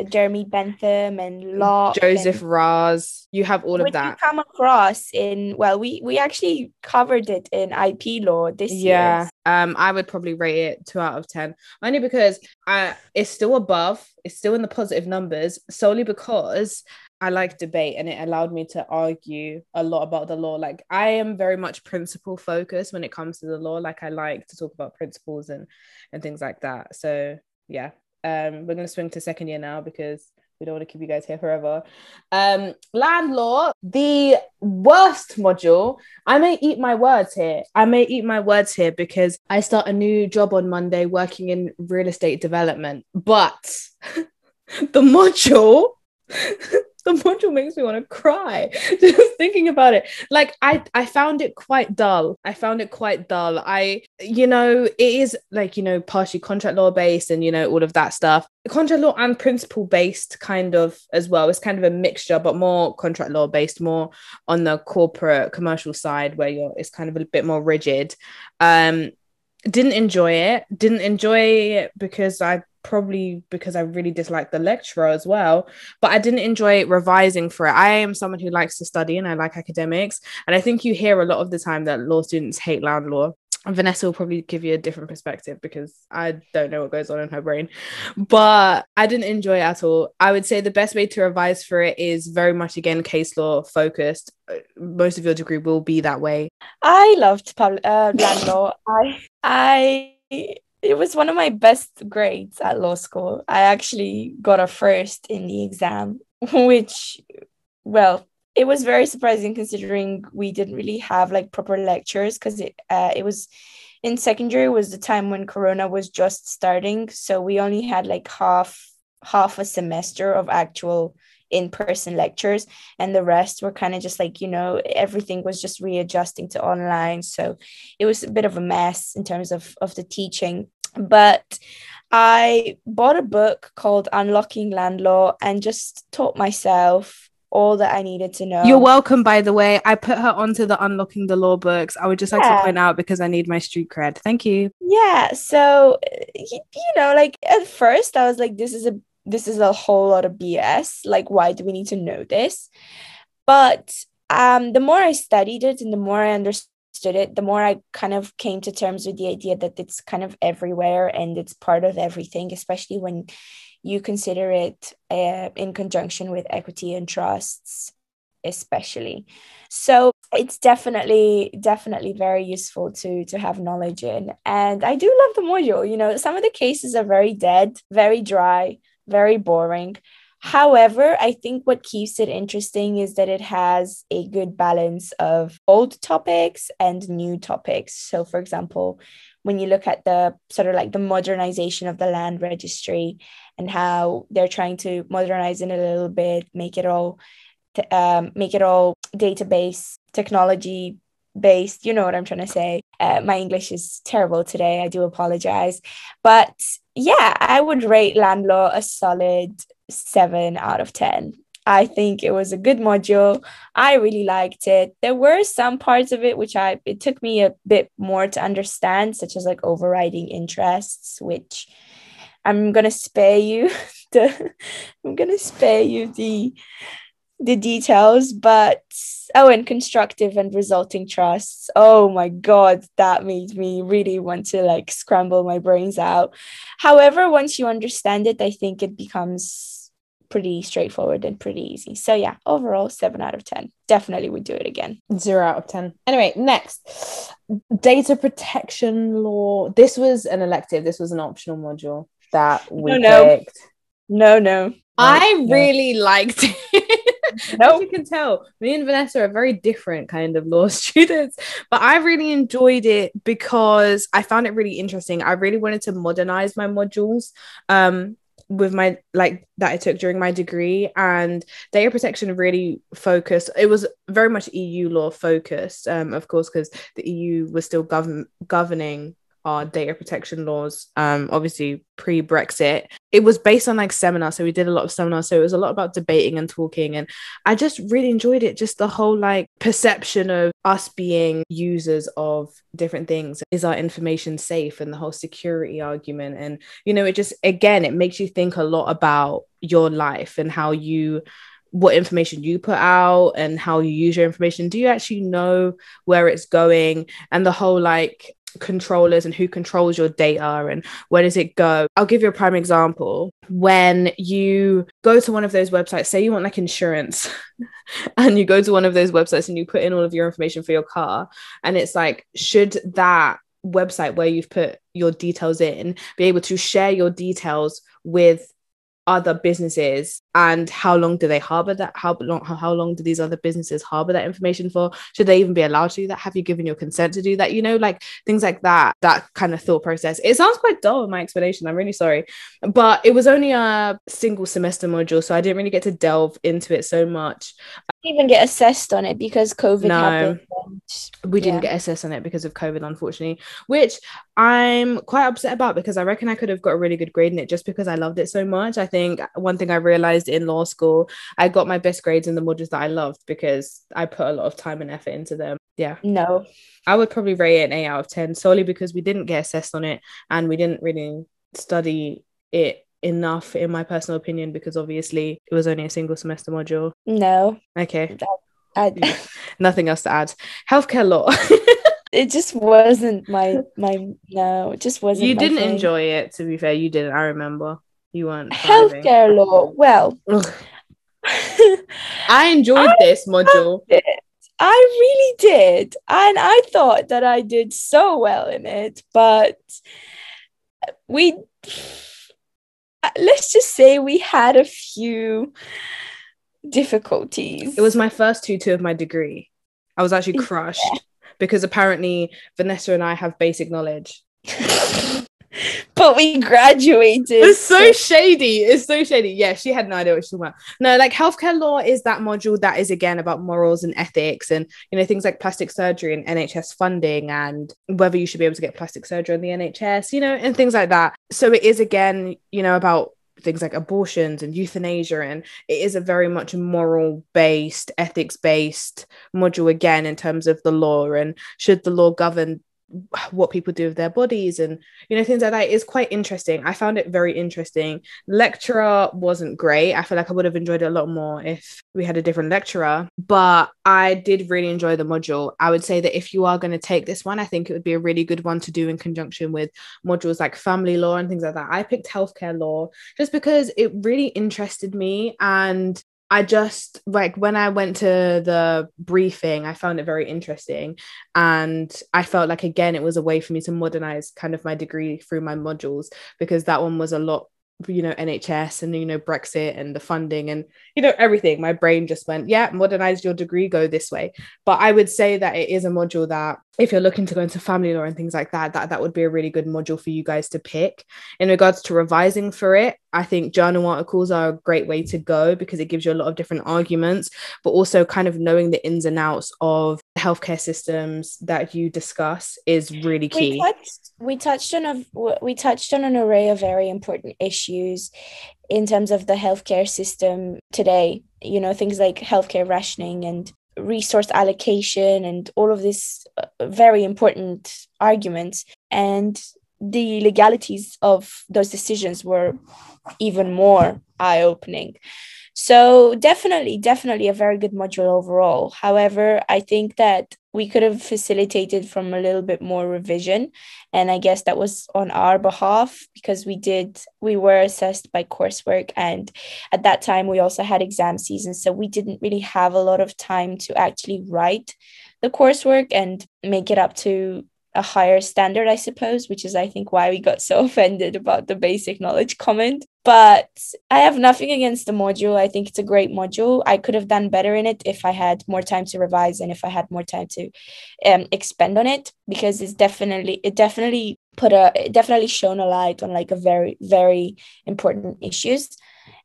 Jeremy Bentham and Locke, Joseph and, Raz. You have all of that. come across in well, we we actually covered it in IP law this yeah. year. Um, I would probably rate it two out of ten, only because I it's still above, it's still in the positive numbers, solely because I like debate and it allowed me to argue a lot about the law. Like I am very much principle focused when it comes to the law. Like I like to talk about principles and and things like that. So yeah, um, we're going to swing to second year now because we don't want to keep you guys here forever. Um, land law, the worst module. I may eat my words here. I may eat my words here because I start a new job on Monday working in real estate development. But <laughs> the module <laughs> <laughs> the module makes me want to cry <laughs> just thinking about it. Like i i found it quite dull. I found it quite dull. I you know it is like you know partially contract law based and you know all of that stuff. Contract law and principle based kind of as well. It's kind of a mixture but more contract law based more on the corporate commercial side where you're it's kind of a bit more rigid. Um didn't enjoy it. Didn't enjoy it because i probably because I really disliked the lecturer as well. But I didn't enjoy revising for it. I am someone who likes to study and I like academics. And I think you hear a lot of the time that law students hate land law. Vanessa will probably give you a different perspective because I don't know what goes on in her brain. But I didn't enjoy it at all. I would say the best way to revise for it is very much again case law focused. Most of your degree will be that way. I loved public uh, land law. I I it was one of my best grades at law school. I actually got a first in the exam, <laughs> which, well, it was very surprising considering we didn't really have like proper lectures because it uh, it was in secondary was the time when corona was just starting. So we only had like half half a semester of actual in-person lectures and the rest were kind of just like you know everything was just readjusting to online. So it was a bit of a mess in terms of of the teaching but i bought a book called unlocking land law and just taught myself all that I needed to know. You're welcome, by the way. I put her onto the Unlocking the Law books. I would just like yeah. to point out because I need my street cred. Thank you. Yeah. So, you, you know, like at first I was like, this is a this is a whole lot of BS. Like, why do we need to know this? But um, the more I studied it and the more I understood it, the more I kind of came to terms with the idea that it's kind of everywhere and it's part of everything, especially when you consider it uh, in conjunction with equity and trusts especially. So it's definitely definitely very useful to to have knowledge in. And i do love the module you know some of the cases are very dead very dry very boring However, I think what keeps it interesting is that it has a good balance of old topics and new topics. So, for example, when you look at the sort of like the modernization of the land registry and how they're trying to modernize it a little bit, make it all um, make it all database technology based. You know what I'm trying to say. Uh, my English is terrible today. I do apologize. But yeah, I would rate land law a solid seven out of 10. I think it was a good module. I really liked it. There were some parts of it which I it took me a bit more to understand, such as like overriding interests, which I'm gonna spare you <laughs> the <laughs> I'm gonna spare you the the details, but oh, and constructive and resulting trusts. Oh my god, that made me really want to like scramble my brains out. However, once you understand it, I think it becomes pretty straightforward and pretty easy. So yeah, overall, seven out of 10. Definitely would do it again. Zero out of 10. Anyway, next data protection law. This was an elective, this was an optional module that we no, picked. No, no. I no. really liked it. <laughs> As you can tell, me and Vanessa are very different kind of law <laughs> students, but I really enjoyed it because I found it really interesting. I really wanted to modernize my modules. Um, with my like that I took during my degree and data protection really focused it was very much EU law focused um of course because the EU was still govern governing our data protection laws um obviously pre-brexit. It was based on like seminars so we did a lot of seminars so it was a lot about debating and talking and i just really enjoyed it just the whole like perception of us being users of different things. Is our information safe? And the whole security argument and you know it just again it makes you think a lot about your life and how you what information you put out and how you use your information. Do you actually know where it's going? And the whole like controllers and who controls your data and where does it go. I'll give you a prime example. When you go to one of those websites, say you want like insurance, <laughs> and you go to one of those websites and you put in all of your information for your car, and it's like, should that website where you've put your details in be able to share your details with other businesses and how long do they harbor that how long how long do these other businesses harbor that information for? Should they even be allowed to do that? Have you given your consent to do that? You know like things like that that kind of thought process. It sounds quite dull in my explanation i'm really sorry. But it was only a single semester module so i didn't really get to delve into it so much. I didn't even get assessed on it because COVID no, happened. We didn't get assessed on it because of COVID, unfortunately, which I'm quite upset about because I reckon I could have got a really good grade in it just because I loved it so much. I think one thing I realized in law school, I got my best grades in the modules that I loved because I put a lot of time and effort into them. Yeah. No. I would probably rate it an 8 out of 10 solely because we didn't get assessed on it and we didn't really study it enough in my personal opinion because obviously it was only a single semester module. No. Okay. I, <laughs> Nothing else to add. Healthcare law. <laughs> it just wasn't my my no, it just wasn't. You didn't thing. enjoy it, to be fair. You didn't. I remember. You weren't. Healthcare law. Well, <laughs> I enjoyed I this module. I really did. And I thought that I did so well in it, but we let's just say we had a few difficulties. It was my first tutor of my degree. I was actually crushed yeah. because apparently Vanessa and I have basic knowledge. <laughs> but we graduated. It's so, shady. It's so shady. Yeah, she had no idea what she was about. No, like healthcare law is that module that is again about morals and ethics and you know things like plastic surgery and NHS funding and whether you should be able to get plastic surgery on the NHS, you know, and things like that. So it is again, you know, about things like abortions and euthanasia and it is a very much moral based ethics based module again in terms of the law and should the law govern what people do with their bodies and you know things like that is quite interesting. I found it very interesting. Lecturer wasn't great. I feel like i would have enjoyed it a lot more if we had a different lecturer but i did really enjoy the module. I would say that if you are going to take this one i think it would be a really good one to do in conjunction with modules like family law and things like that. I picked healthcare law just because it really interested me and I just like when I went to the briefing, I found it very interesting. And I felt like, again, it was a way for me to modernize kind of my degree through my modules because that one was a lot you know NHS and you know Brexit and the funding and you know everything. My brain just went yeah modernize your degree go this way. But I would say that it is a module that if you're looking to go into family law and things like that that that would be a really good module for you guys to pick. In regards to revising for it I think journal articles are a great way to go because it gives you a lot of different arguments but also kind of knowing the ins and outs of healthcare systems that you discuss is really key. we touched, we touched on a we touched on an array of very important issues in terms of the healthcare system today you know things like healthcare rationing and resource allocation and all of these uh, very important arguments. And the legalities of those decisions were even more eye opening so definitely, definitely a very good module overall. However, I think that we could have facilitated from a little bit more revision. And I guess that was on our behalf because we did, we were assessed by coursework. And at that time, we also had exam season. So we didn't really have a lot of time to actually write the coursework and make it up to a higher standard, I suppose, which is, I think, why we got so <laughs> offended about the basic knowledge comment. But I have nothing against the module. I think it's a great module. I could have done better in it if I had more time to revise and if I had more time to um, expend on it because it's definitely, it definitely put a, it definitely shone a light on like a very, very important issues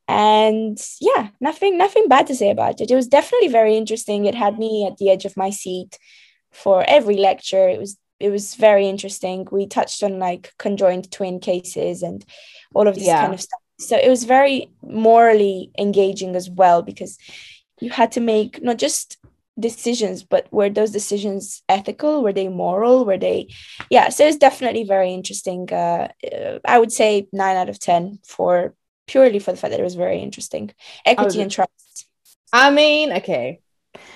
and yeah nothing nothing bad to say about it it was definitely very interesting it had me at the edge of my seat for every lecture it was it was very interesting. We touched on like conjoined twin cases and all of this yeah. kind of stuff. So it was very morally engaging as well because you had to make not just decisions, but were those decisions ethical? Were they moral? Were they, yeah. So it's definitely very interesting. Uh, uh, I would say nine out of ten for purely for the fact that it was very interesting. Equity and trust. I mean, okay,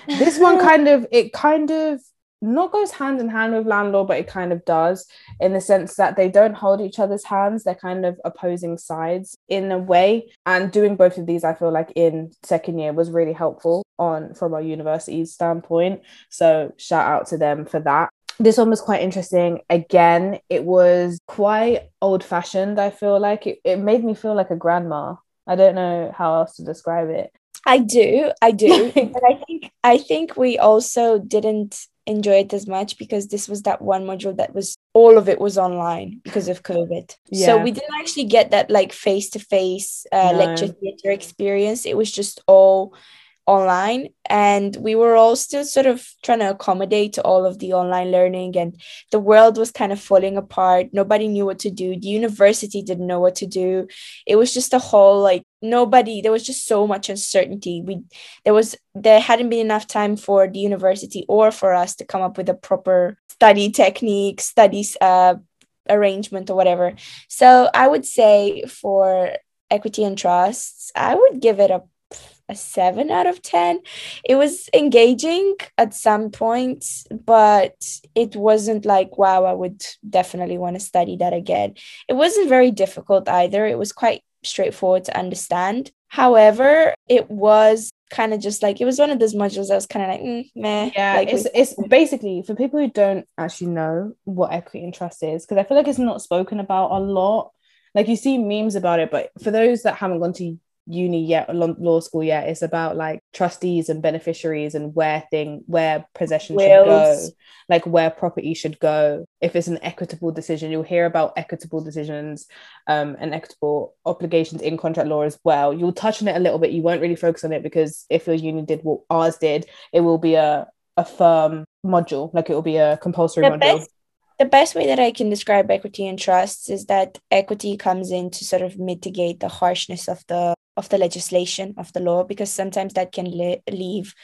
this one <laughs> kind of it kind of not goes hand in hand with land law, but it kind of does in the sense that they don't hold each other's hands. They're kind of opposing sides in a way. And doing both of these, I feel like in second year was really helpful on from our university's standpoint. So shout out to them for that. This one was quite interesting. Again, it was quite old fashioned. I feel like it, it made me feel like a grandma. I don't know how else to describe it. I do, I do, <laughs> but I think I think we also didn't enjoy it as much because this was that one module that was all of it was online because of COVID. Yeah. So we didn't actually get that like face to face lecture theater experience. It was just all online and we were all still sort of trying to accommodate to all of the online learning and the world was kind of falling apart nobody knew what to do the university didn't know what to do it was just a whole like nobody there was just so much uncertainty we there was there hadn't been enough time for the university or for us to come up with a proper study technique studies uh arrangement or whatever so i would say for equity and trusts i would give it a a seven out of 10. It was engaging at some points, but it wasn't like, wow, I would definitely want to study that again. It wasn't very difficult either. It was quite straightforward to understand. However, it was kind of just like it was one of those modules that was kind of like mm, meh. Yeah, like, it's it's basically for people who don't actually know what equity and trust is because I feel like it's not spoken about a lot. Like you see memes about it, but for those that haven't gone to uni yet or law school yet it's about like trustees and beneficiaries and where thing where possession should go. Like where property should go. If it's an equitable decision you'll hear about equitable decisions um and equitable obligations in contract law as well. You'll touch on it a little bit. You won't really focus on it because if your uni did what ours did it will be a a firm module. Like it will be a compulsory the module. best the best way that I can describe equity and trusts is that equity comes in to sort of mitigate the harshness of the of the legislation of the law because sometimes that can le- leave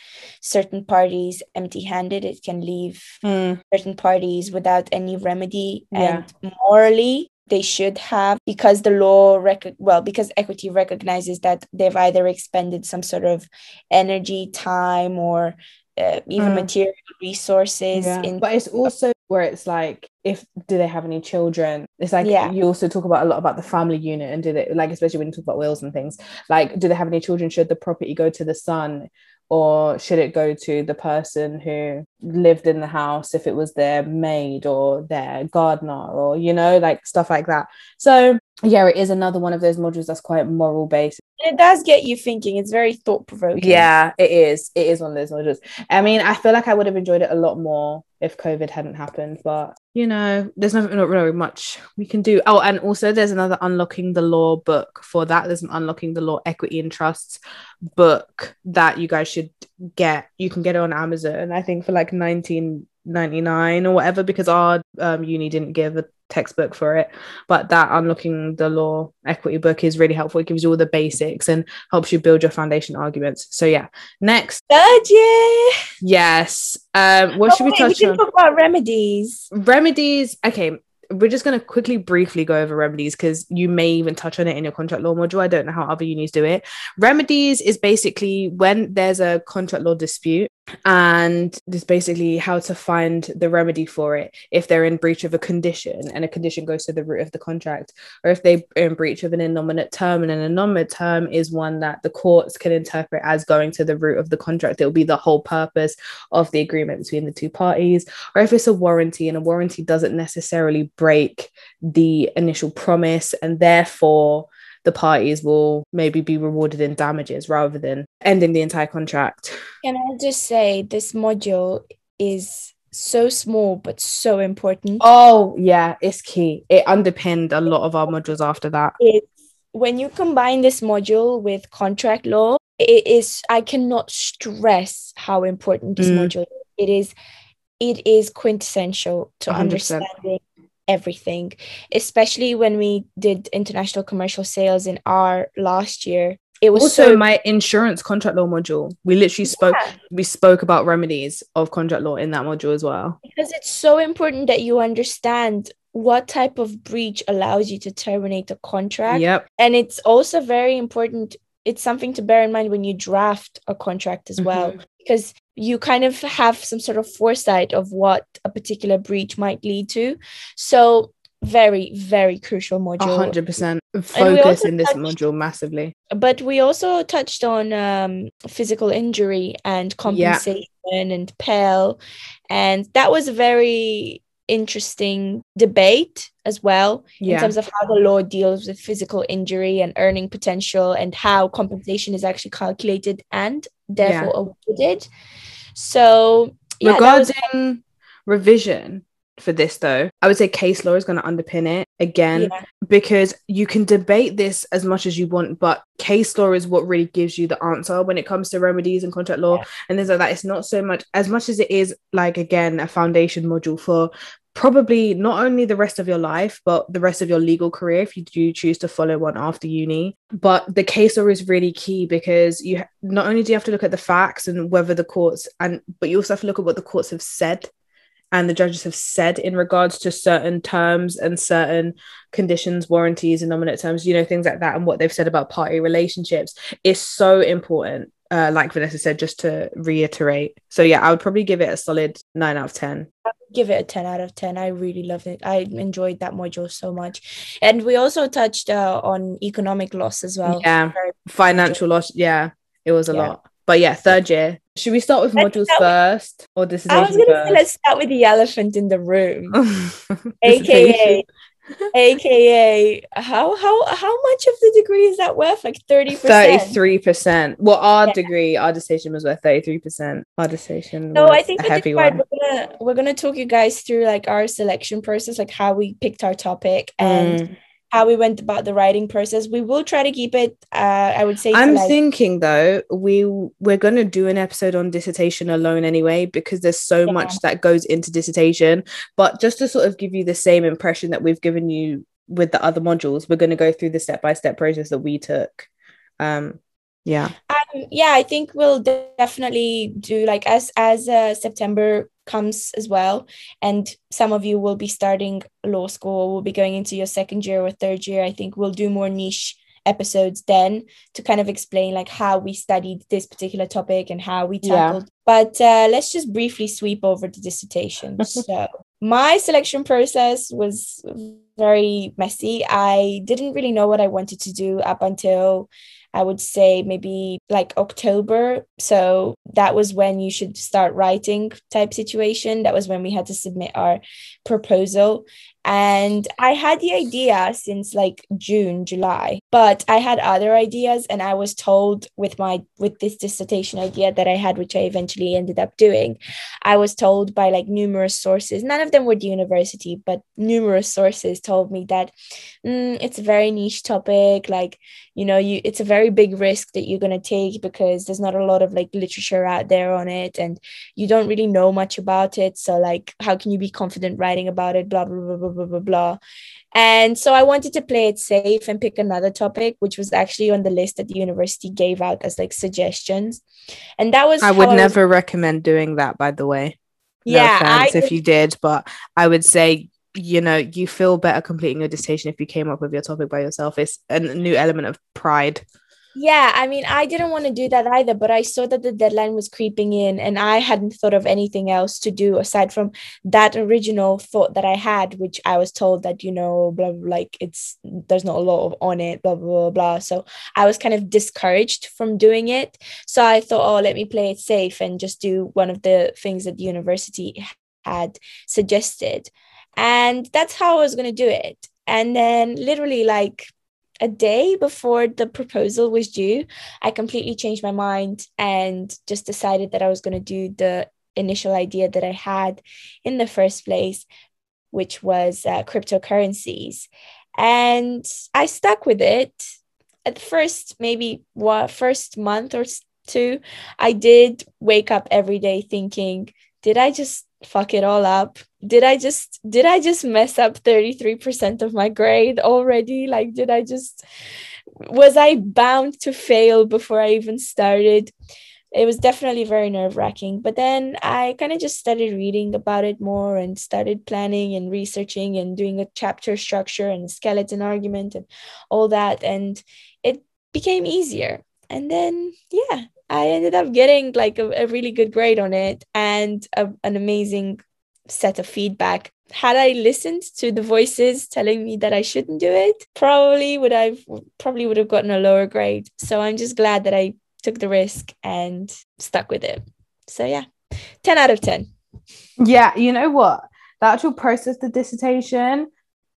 certain parties empty-handed it can leave Mm, certain parties without any remedy Yeah. and morally they should have because the law rec- well because equity recognizes that they've either expended some sort of energy time or uh, even Mm. material resources yeah. in but it's also where it's like if do they have any children? It's like Yeah. you also talk about a lot about the family unit and do they like especially when you talk about wills and things like do they have any children? Should the property go to the son or should it go to the person who lived in the house if it was their maid or their gardener or you know like stuff like that? So yeah it is another one of those modules that's quite moral based. It does get you thinking. It's very thought-provoking. Yeah it is. It is one of those modules. I mean i feel like i would have enjoyed it a lot more if covid hadn't happened but you know there's nothing not really much we can do. Oh and also there's another unlocking the law book. For that there's an unlocking the law equity and trusts book that you guys should get. You can get it on amazon i think for like 19.99 or whatever because our um, uni didn't give a textbook for it. But that unlocking the law equity book is really helpful. It gives you all the basics and helps you build your foundation arguments. So yeah. Next. Third year. Yes. Um what should we Oh, wait, touch didn't on? talk about remedies. Remedies. Okay. We're just going to quickly briefly go over remedies because you may even touch on it in your contract law module. I don't know how other unis do it. Remedies is basically when there's a contract law dispute and this basically how to find the remedy for it if they're in breach of a condition and a condition goes to the root of the contract or if they're in breach of an innominate term and an innominate term is one that the courts can interpret as going to the root of the contract. It will be the whole purpose of the agreement between the two parties. Or if it's a warranty and a warranty doesn't necessarily break the initial promise and therefore the parties will maybe be rewarded in damages rather than ending the entire contract. can i just say this module is so small but so important Oh, yeah, it's key. It underpinned a lot of our modules after that. it's when you combine this module with contract law it is i cannot stress how important this Mm. module is. it is it is quintessential to 100%. understanding everything especially when we did international commercial sales in our last year it was Also, so my insurance contract law module, we literally spoke, Yeah. we spoke about remedies of contract law in that module as well. because it's so important that you understand what type of breach allows you to terminate a contract Yep. and it's also very important it's something to bear in mind when you draft a contract as well Mhm. because you kind of have some sort of foresight of what a particular breach might lead to. So very very crucial module. Hundred percent. Focus in this touched- module massively. but we also touched on um, physical injury and compensation and pell and that was a very interesting debate as well in terms of how the law deals with physical injury and earning potential and how compensation is actually calculated and therefore awarded. So yeah, that was- Regarding revision for this though, I would say case law is going to underpin it again yeah, because you can debate this as much as you want, but case law is what really gives you the answer when it comes to remedies and contract law Yeah. and things like that. It's not so much as much as it is like again a foundation module for probably not only the rest of your life but the rest of your legal career if you do choose to follow one after uni but the case law is really key because you not only do you have to look at the facts and whether the courts and but you also have to look at what the courts have said and the judges have said in regards to certain terms and certain conditions, warranties, innominate terms, you know, things like that, and what they've said about party relationships is so important. Uh, like Vanessa said, just to reiterate. So yeah, I would probably give it a solid nine out of ten. give it a 10 out of 10 i really loved it i enjoyed that module so much and we also touched uh, on economic loss as well Yeah. Financial loss. Yeah, it was a Yeah. lot. But yeah, third year. Should we start with Let's modules start with- first or i was gonna say let's start with the elephant in the room <laughs> aka aka <laughs> how how how much of the degree is that worth like 30% 33%. Well, our Yeah. degree, our dissertation was worth 33%. Our dissertation No, I think a for heavy part we're gonna we're gonna talk you guys through like our selection process, like how we picked our topic and Mm. How we went about the writing process. We will try to keep it. Uh, I would say. I'm like, thinking though, we we're gonna do an episode on dissertation alone anyway, because there's so Yeah. much that goes into dissertation. But just to sort of give you the same impression that we've given you with the other modules, we're gonna go through the step-by-step process that we took. Um yeah. um, yeah, I think we'll de- definitely do like as as uh, September comes as well, and some of you will be starting law school, will be going into your second year or third year. I think we'll do more niche episodes then to kind of explain like how we studied this particular topic and how we Yeah. tackled. But uh, let's just briefly sweep over the dissertation. <laughs> so my selection process was very messy. I didn't really know what I wanted to do up until I would say maybe like October. So that was when you should start writing type situation. That was when we had to submit our proposal. And I had the idea since like June, July, but I had other ideas and I was told with my with this dissertation idea that I had, which I eventually ended up doing, I was told by like numerous sources, none of them were the university, but numerous sources told me that mm, it's a very niche topic. Like, you know, you it's a very big risk that you're gonna take because there's not a lot of like literature out there on it and you don't really know much about it. So like how can you be confident writing about it? Blah blah blah blah blah blah blah. Blah. And so I wanted to play it safe and pick another topic, which was actually on the list that the university gave out as like suggestions. And that was I would was- never recommend doing that, by the way. No yeah, I if you did, but I would say, you know, you feel better completing your dissertation if you came up with your topic by yourself. It's a new element of pride. Yeah, I mean, I didn't want to do that either, but I saw that the deadline was creeping in and I hadn't thought of anything else to do aside from that original thought that I had, which I was told that, you know, blah, blah, like it's, there's not a lot of on it, blah, blah, blah, blah. So I was kind of discouraged from doing it. So I thought, oh, let me play it safe and just do one of the things that the university had suggested. And that's how I was going to do it. And then literally like a day before the proposal was due, I completely changed my mind and just decided that I was going to do the initial idea that I had in the first place, which was uh, cryptocurrencies. And I stuck with it. At first, maybe what first month or two, I did wake up every day thinking, did I just fuck it all up? Did I just did I just mess up 33% of my grade already? Like did I just was I bound to fail before I even started? It was definitely very nerve-wracking. But then I kind of just started reading about it more and started planning and researching and doing a chapter structure and skeleton argument and all that. And it became easier. And then yeah, I ended up getting like a, a really good grade on it and a, an amazing set of feedback. Had I listened to the voices telling me that I shouldn't do it, probably would I've probably would have gotten a lower grade. So I'm just glad that I took the risk and stuck with it. So yeah, 10 out of 10. Yeah, you know what? The actual process, the dissertation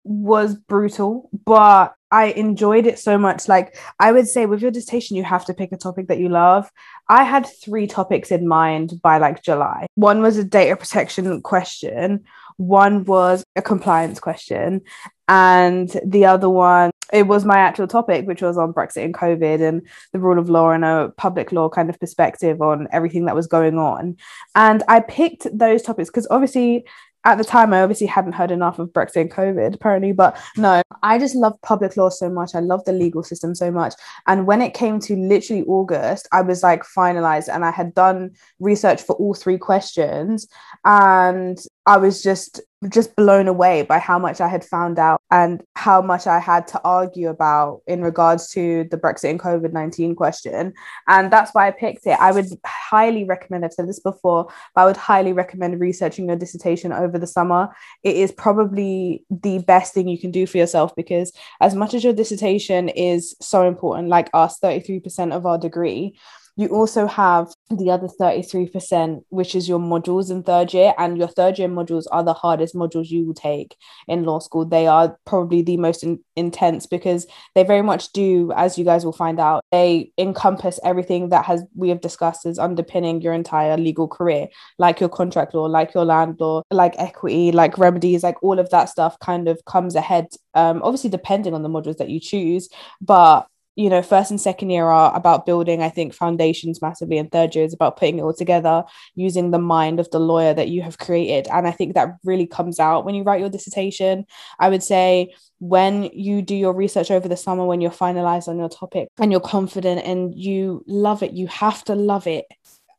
was brutal, but I enjoyed it so much. Like, I would say with your dissertation, you have to pick a topic that you love. I had three topics in mind by like July. One was a data protection question, one was a compliance question, and the other one, it was my actual topic, which was on Brexit and COVID and the rule of law and a public law kind of perspective on everything that was going on. And I picked those topics because obviously at the time I obviously hadn't heard enough of Brexit and COVID apparently but no. I just love public law so much. I love the legal system so much. And when it came to literally August I was like finalized and I had done research for all three questions and I was just just blown away by how much I had found out and how much I had to argue about in regards to the Brexit and COVID 19 question. And that's why I picked it. I would highly recommend, I've said this before, but I would highly recommend researching your dissertation over the summer. It is probably the best thing you can do for yourself because, as much as your dissertation is so important, like us, 33% of our degree, you also have the other 33%, which is your modules in third year. And your third year modules are the hardest modules you will take in law school. They are probably the most in- intense because they very much do, as you guys will find out, they encompass everything that has we have discussed as underpinning your entire legal career, like your contract law, like your land law, like equity, like remedies, like all of that stuff kind of comes ahead. Um, obviously depending on the modules that you choose, but you know, first and second year are about building, I think, foundations massively, and third year is about putting it all together using the mind of the lawyer that you have created. And I think that really comes out when you write your dissertation. I would say when you do your research over the summer, when you're finalized on your topic and you're confident and you love it, you have to love it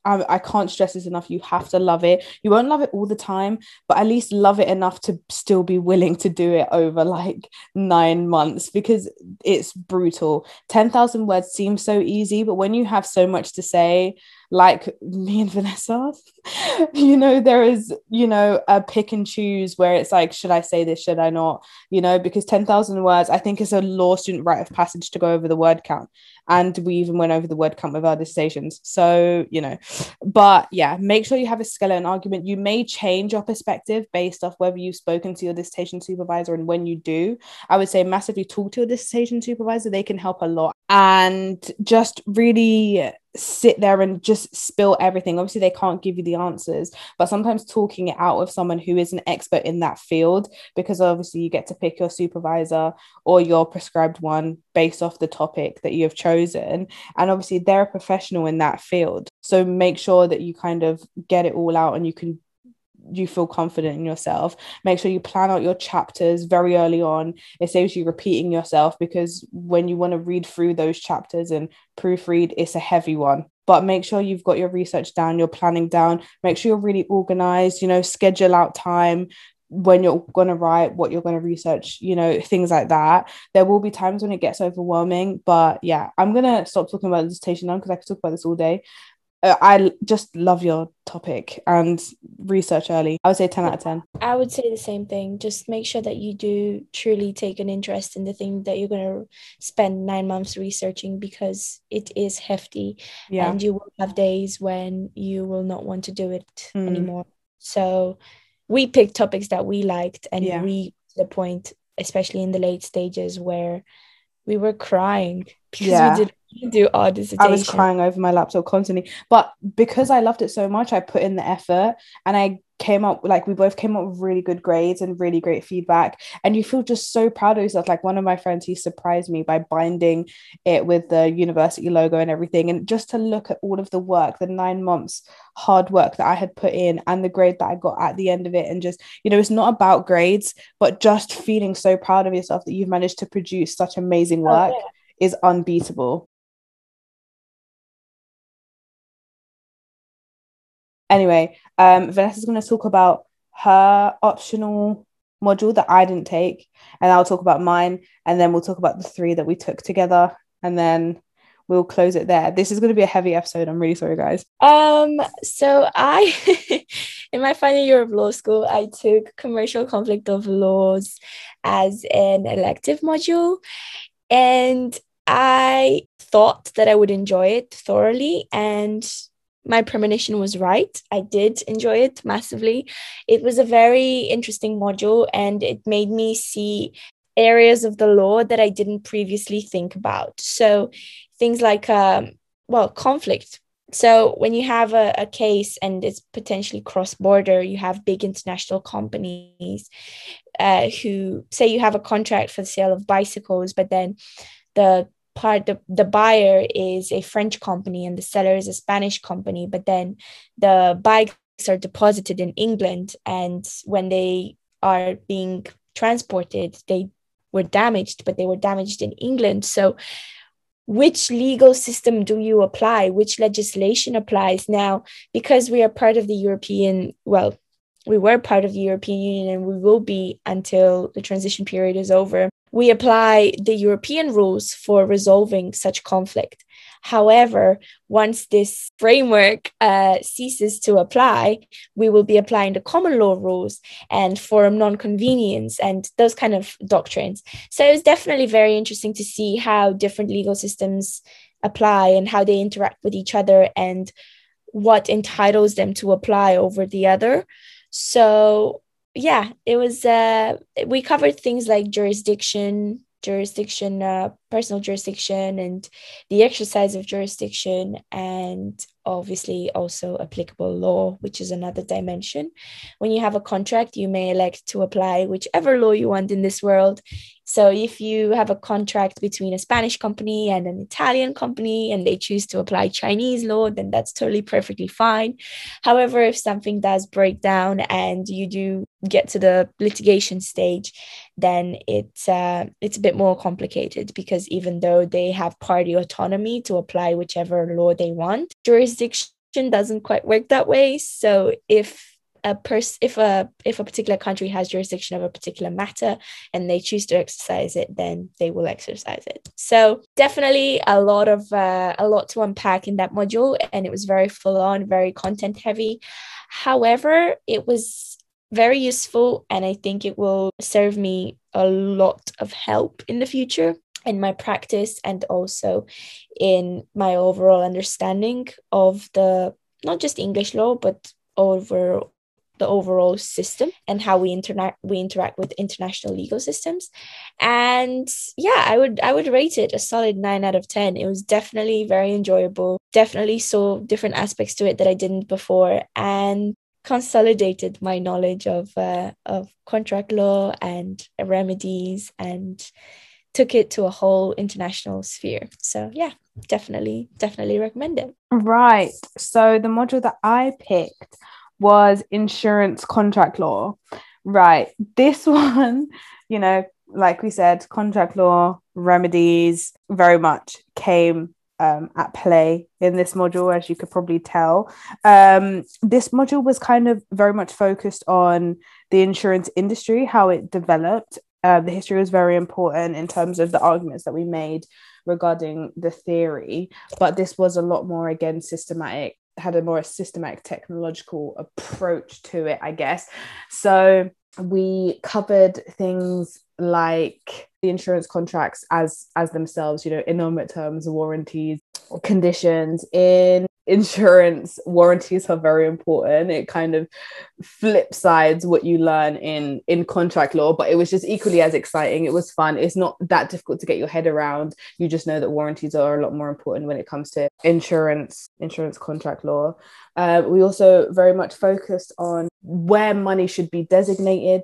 I, I can't stress this enough. You have to love it. You won't love it all the time, but at least love it enough to still be willing to do it over like nine months because it's brutal. 10,000 words seems so easy, but when you have so much to say, like me and <laughs> Vanessa, you know, there is, you know, a pick and choose where it's like, should I say this? Should I not? You know, because 10,000 words, I think is a law student rite of passage to go over the word count. And we even went over the word count with our dissertations. So, you know, but yeah, make sure you have a skeleton argument. You may change your perspective based off whether you've spoken to your dissertation supervisor. And when you do, I would say massively talk to your dissertation supervisor. They can help a lot. And just really sit there and just spill everything. Obviously, they can't give you the answers, but sometimes talking it out with someone who is an expert in that field, because obviously you get to pick your supervisor or your prescribed one based off the topic that you have chosen. And obviously, they're a professional in that field. So make sure that you kind of get it all out and you can you feel confident in yourself. Make sure you plan out your chapters very early on. It saves you repeating yourself because when you want to read through those chapters and proofread, it's a heavy one. But make sure you've got your research down, your planning down. Make sure you're really organized, you know, schedule out time when you're going to write, what you're going to research, you know, things like that. There will be times when it gets overwhelming, but yeah, I'm going to stop talking about dissertation now because I could talk about this all day. Uh, I just love your topic and research early. I would say 10 out of 10. I would say the same thing. Just make sure that you do truly take an interest in the thing that you're going to spend nine months researching because it is hefty. Yeah. And you will have days when you will not want to do it mm. anymore. So we picked topics that we liked and yeah. we, the point, especially in the late stages where we were crying because yeah. we did do our dissertation. I was crying over my laptop constantly, but because I loved it so much, I put in the effort and I came up like we both came up with really good grades and really great feedback. And you feel just so proud of yourself. Like one of my friends he surprised me by binding it with the university logo and everything. And just to look at all of the work the 9 months hard work that I had put in and the grade that I got at the end of it. And just you know it's not about grades but just feeling so proud of yourself that you've managed to produce such amazing oh, work oh, yeah. is unbeatable Anyway, um, Vanessa's going to talk about her optional module that I didn't take, and I'll talk about mine, and then we'll talk about the three that we took together, and then we'll close it there. This is going to be a heavy episode. I'm really sorry, guys. Um, so I, <laughs> in my final year of law school, I took commercial conflict of laws as an elective module, and I thought that I would enjoy it thoroughly, and my premonition was right. I did enjoy it massively. It was a very interesting module and it made me see areas of the law that I didn't previously think about. So things like, um, well, conflict. So when you have a, a case and it's potentially cross border, you have big international companies uh, who say you have a contract for the sale of bicycles, but then the part the, the buyer is a french company and the seller is a spanish company but then the bikes are deposited in england and when they are being transported they were damaged but they were damaged in england so which legal system do you apply which legislation applies now because we are part of the european well we were part of the European Union and we will be until the transition period is over. We apply the European rules for resolving such conflict. However, once this framework uh, ceases to apply, we will be applying the common law rules and forum non conveniens and those kind of doctrines. So it was definitely very interesting to see how different legal systems apply and how they interact with each other and what entitles them to apply over the other. So yeah, it was uh we covered things like jurisdiction, jurisdiction, uh, personal jurisdiction, and the exercise of jurisdiction, and obviously also applicable law, which is another dimension. When you have a contract, you may elect to apply whichever law you want in this world. So if you have a contract between a Spanish company and an Italian company and they choose to apply Chinese law, then that's totally perfectly fine. However, if something does break down and you do get to the litigation stage, then it's uh, it's a bit more complicated because even though they have party autonomy to apply whichever law they want, jurisdiction doesn't quite work that way. So if a person if a if a particular country has jurisdiction of a particular matter and they choose to exercise it then they will exercise it. So definitely a lot of uh, a lot to unpack in that module and it was very full on very content heavy. However it was very useful and i think it will serve me a lot of help in the future in my practice and also in my overall understanding of the not just english law but over the overall system and how we interact we interact with international legal systems. And yeah i would i would rate it a solid 9 out of 10 it was definitely very enjoyable definitely saw different aspects to it that i didn't before and consolidated my knowledge of uh, of contract law and remedies and took it to a whole international sphere. So yeah definitely definitely recommend it. Right. So the module that i picked was insurance contract law. Right. This <laughs> one, you know, like we said, contract law, remedies very much came um, at play in this module, as you could probably tell. Um, this module was kind of very much focused on the insurance industry, how it developed. Uh, the history was very important in terms of the arguments that we made regarding the theory, but this was a lot more, again, systematic had a more systematic technological approach to it, I guess. So we covered things like the insurance contracts as as themselves, you know, in terms, warranties, conditions in insurance warranties are very important. It kind of flip sides what you learn in in contract law but it was just equally as exciting. It was fun. It's not that difficult to get your head around. You just know that warranties are a lot more important when it comes to insurance insurance contract law. Uh, we also very much focused on where money should be designated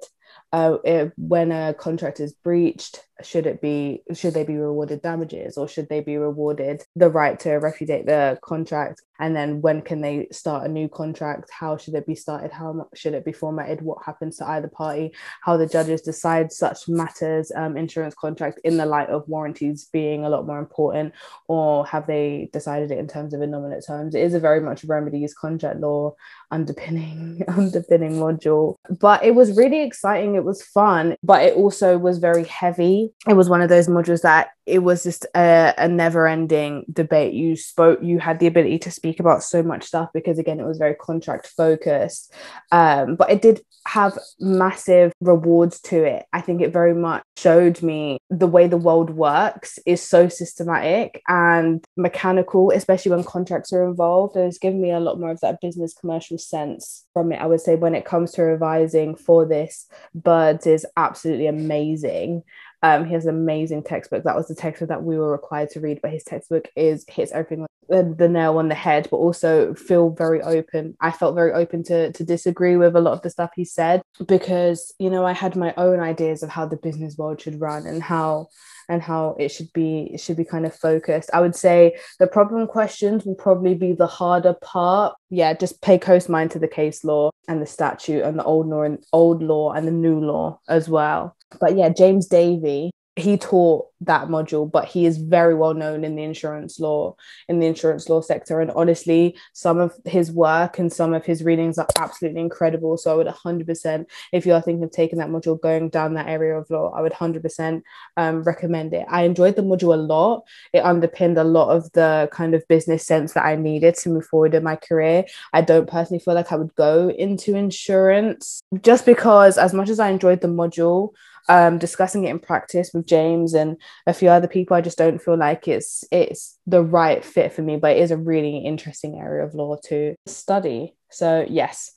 uh, when a contract is breached should it be should they be rewarded damages or should they be rewarded the right to repudiate the contract? And then when can they start a new contract? How should it be started? How should it be formatted? What happens to either party? How the judges decide such matters um, insurance contract in the light of warranties being a lot more important? Or have they decided it in terms of innominate terms? It is a very much remedies contract law underpinning <laughs> underpinning module. But it was really exciting. It was fun but it also was very heavy it was one of those modules that it was just a, a never ending debate. You spoke, you had the ability to speak about so much stuff because, again, it was very contract focused. Um, but it did have massive rewards to it. I think it very much showed me the way the world works is so systematic and mechanical, especially when contracts are involved. It's given me a lot more of that business commercial sense from it. I would say when it comes to revising for this, Birds is absolutely amazing. Um, he has an amazing textbook. That was the textbook that we were required to read, but his textbook is hits everything the, the nail on the head, but also feel very open. I felt very open to to disagree with a lot of the stuff he said because you know I had my own ideas of how the business world should run and how and how it should be it should be kind of focused. I would say the problem questions will probably be the harder part. Yeah, just pay close mind to the case law and the statute and the old law and old law and the new law as well but yeah, James Davey he taught that module, but he is very well known in the insurance law, in the insurance law sector. And honestly, some of his work and some of his readings are absolutely incredible. So I would 100%, if you are thinking of taking that module, going down that area of law, I would 100% um, recommend it. I enjoyed the module a lot. It underpinned a lot of the kind of business sense that I needed to move forward in my career. I don't personally feel like I would go into insurance just because, as much as I enjoyed the module, um, discussing it in practice with James and a few other people, I just don't feel like it's it's the right fit for me. But it is a really interesting area of law to study. So yes.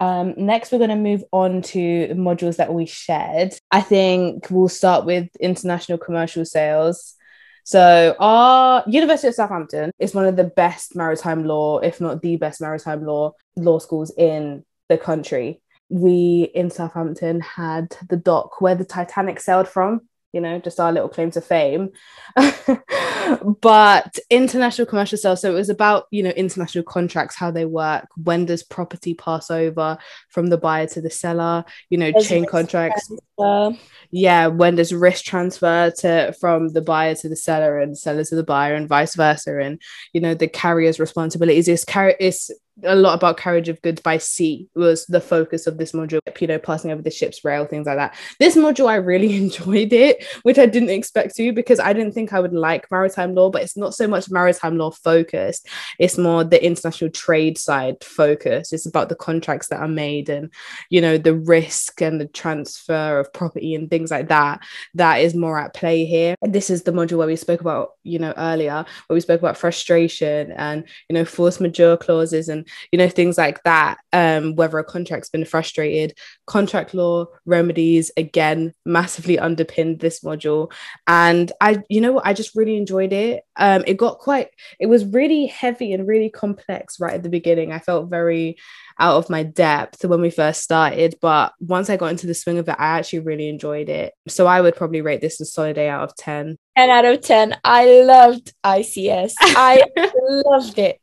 Um, next, we're going to move on to modules that we shared. I think we'll start with international commercial sales. So, our University of Southampton is one of the best maritime law, if not the best maritime law law schools in the country we in Southampton had the dock where the Titanic sailed from, you know, just our little claim to fame. <laughs> but international commercial sales, so it was about, you know, international contracts, how they work, when does property pass over from the buyer to the seller, you know, There's chain contracts. Transfer. Yeah, when does risk transfer to from the buyer to the seller and seller to the buyer and vice versa. And, you know, the carrier's responsibilities is carry is a lot about carriage of goods by sea was the focus of this module you know passing over the ship's rail things like that. This module i really <laughs> enjoyed it which i didn't expect to because i didn't think i would like maritime law but it's not so much maritime law focused it's more the international trade side focus it's about the contracts that are made and you know the risk and the transfer of property and things like that that is more at play here. And this is the module where we spoke about you know earlier where we spoke about frustration and you know force majeure clauses and you know things like that um whether a contract's been frustrated. Contract law remedies again massively underpinned this module. And i you know i just really enjoyed it. Um it got quite it was really heavy and really complex right at the beginning. I felt very out of my depth when we first started but once i got into the swing of it i actually really enjoyed it. So i would probably rate this a solid 8 out of 10 10 out of 10 i loved ics i <laughs> loved it.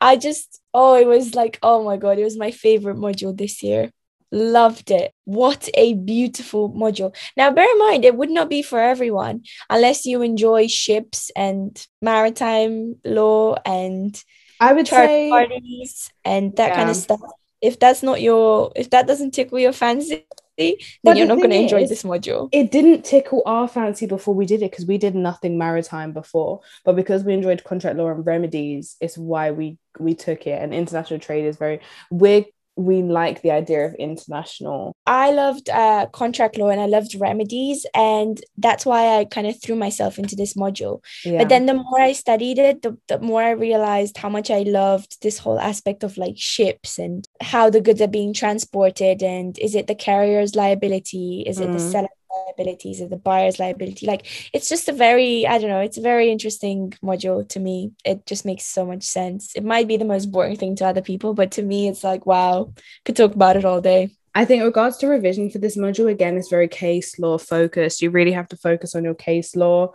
I just Oh, it was like, oh my God, it was my favorite module this year. Loved it. What a beautiful module. Now, bear in mind, it would not be for everyone unless you enjoy ships and maritime law and I would say parties and that yeah. kind of stuff. If that's not your, if that doesn't tickle your fancy, then but you're the not going to enjoy this module. It didn't tickle our fancy before we did it because we did nothing maritime before. But because we enjoyed contract law and remedies, it's why we we took it. And international trade is very we're we like the idea of international. I loved uh, contract law and I loved remedies, and that's why I kind of threw myself into this module. Yeah. But then the more I studied it, the, the more I realized how much I loved this whole aspect of like ships and how the goods are being transported, and is it the carrier's liability? Is it mm. the seller liabilities of the buyer's liability like it's just a very i don't know it's a very interesting module to me it just makes so much sense it might be the most boring thing to other people but to me it's like wow could talk about it all day I think regards to revision for this module again is very case law focused. You really have to focus on your case law,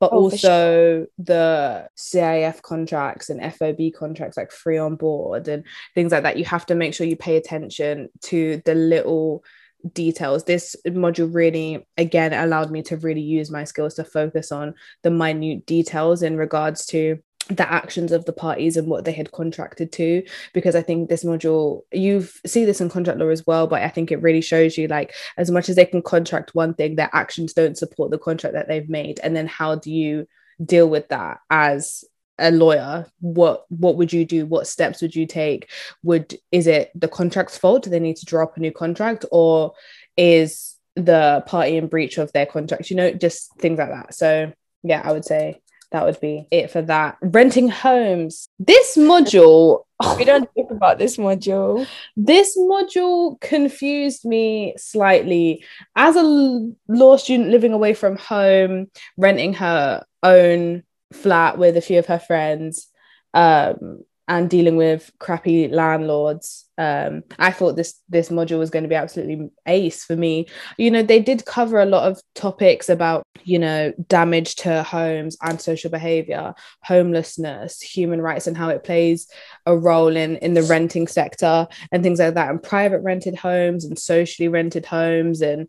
but oh, also sure. the CIF contracts and FOB contracts like free on board and things like that. You have to make sure you pay attention to the little details. This module really again allowed me to really use my skills to focus on the minute details in regards to the actions of the parties and what they had contracted to because i think this module you see this in contract law as well but i think it really shows you like as much as they can contract one thing their actions don't support the contract that they've made. And then how do you deal with that as a lawyer what what would you do? What steps would you take? Would is it the contract's fault? Do they need to draw up a new contract? Or is the party in breach of their contract? You know just things like that. So yeah i would say that would be it for that. Renting homes. This module <laughs> we don't talk about this module. This module confused me slightly. As a law student living away from home renting her own flat with a few of her friends um, and dealing with crappy landlords. Um, I thought this this module was going to be absolutely ace for me. You know, they did cover a lot of topics about you know damage to homes and social behavior, homelessness, human rights, and how it plays a role in in the renting sector and things like that, and private rented homes and socially rented homes and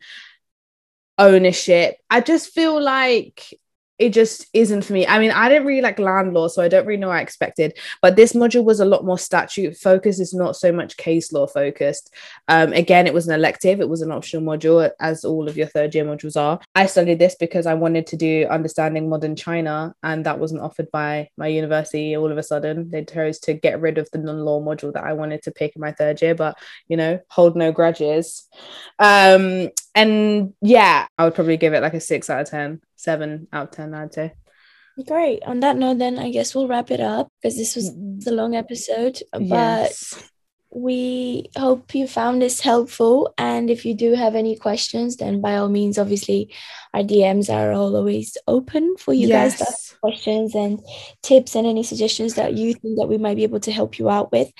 ownership. I just feel like it just isn't for me. I mean, I didn't really like land law, so I don't really know what I expected. But this module was a lot more statute focused. It's not so much case law focused. Um, again, it was an elective. It was an optional module, as all of your third year modules are. I studied this because I wanted to do understanding modern China, and that wasn't offered by my university. All of a sudden, they chose to get rid of the non-law module that I wanted to pick in my third year. But you know, hold no grudges. Um, and yeah, I would probably give it like a six out of ten seven out of ten, I'd say. Great. On that note, then I guess we'll wrap it up because this was mm-hmm. the long episode. But yes we hope you found this helpful. And if you do have any questions, then by all means, obviously, our DMs are always open for you yes. guys to ask questions and tips and any suggestions that you think that we might be able to help you out with.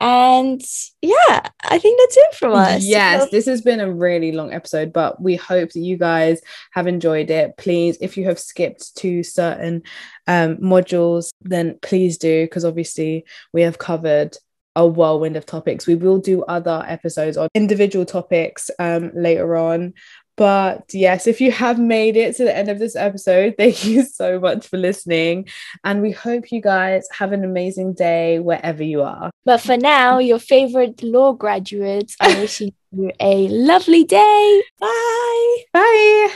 And yeah, I think that's it from us. Yes, so- this has been a really long episode, but we hope that you guys have enjoyed it. Please, if you have skipped to certain um, modules, then please do, because obviously we have covered a whirlwind of topics. We will do other episodes on individual topics um, later on. But yes, if you have made it to the end of this episode, <laughs> thank you so much for listening. And we hope you guys have an amazing day wherever you are. But for now, your favorite law graduates are <laughs> wishing you a lovely day. Bye. Bye.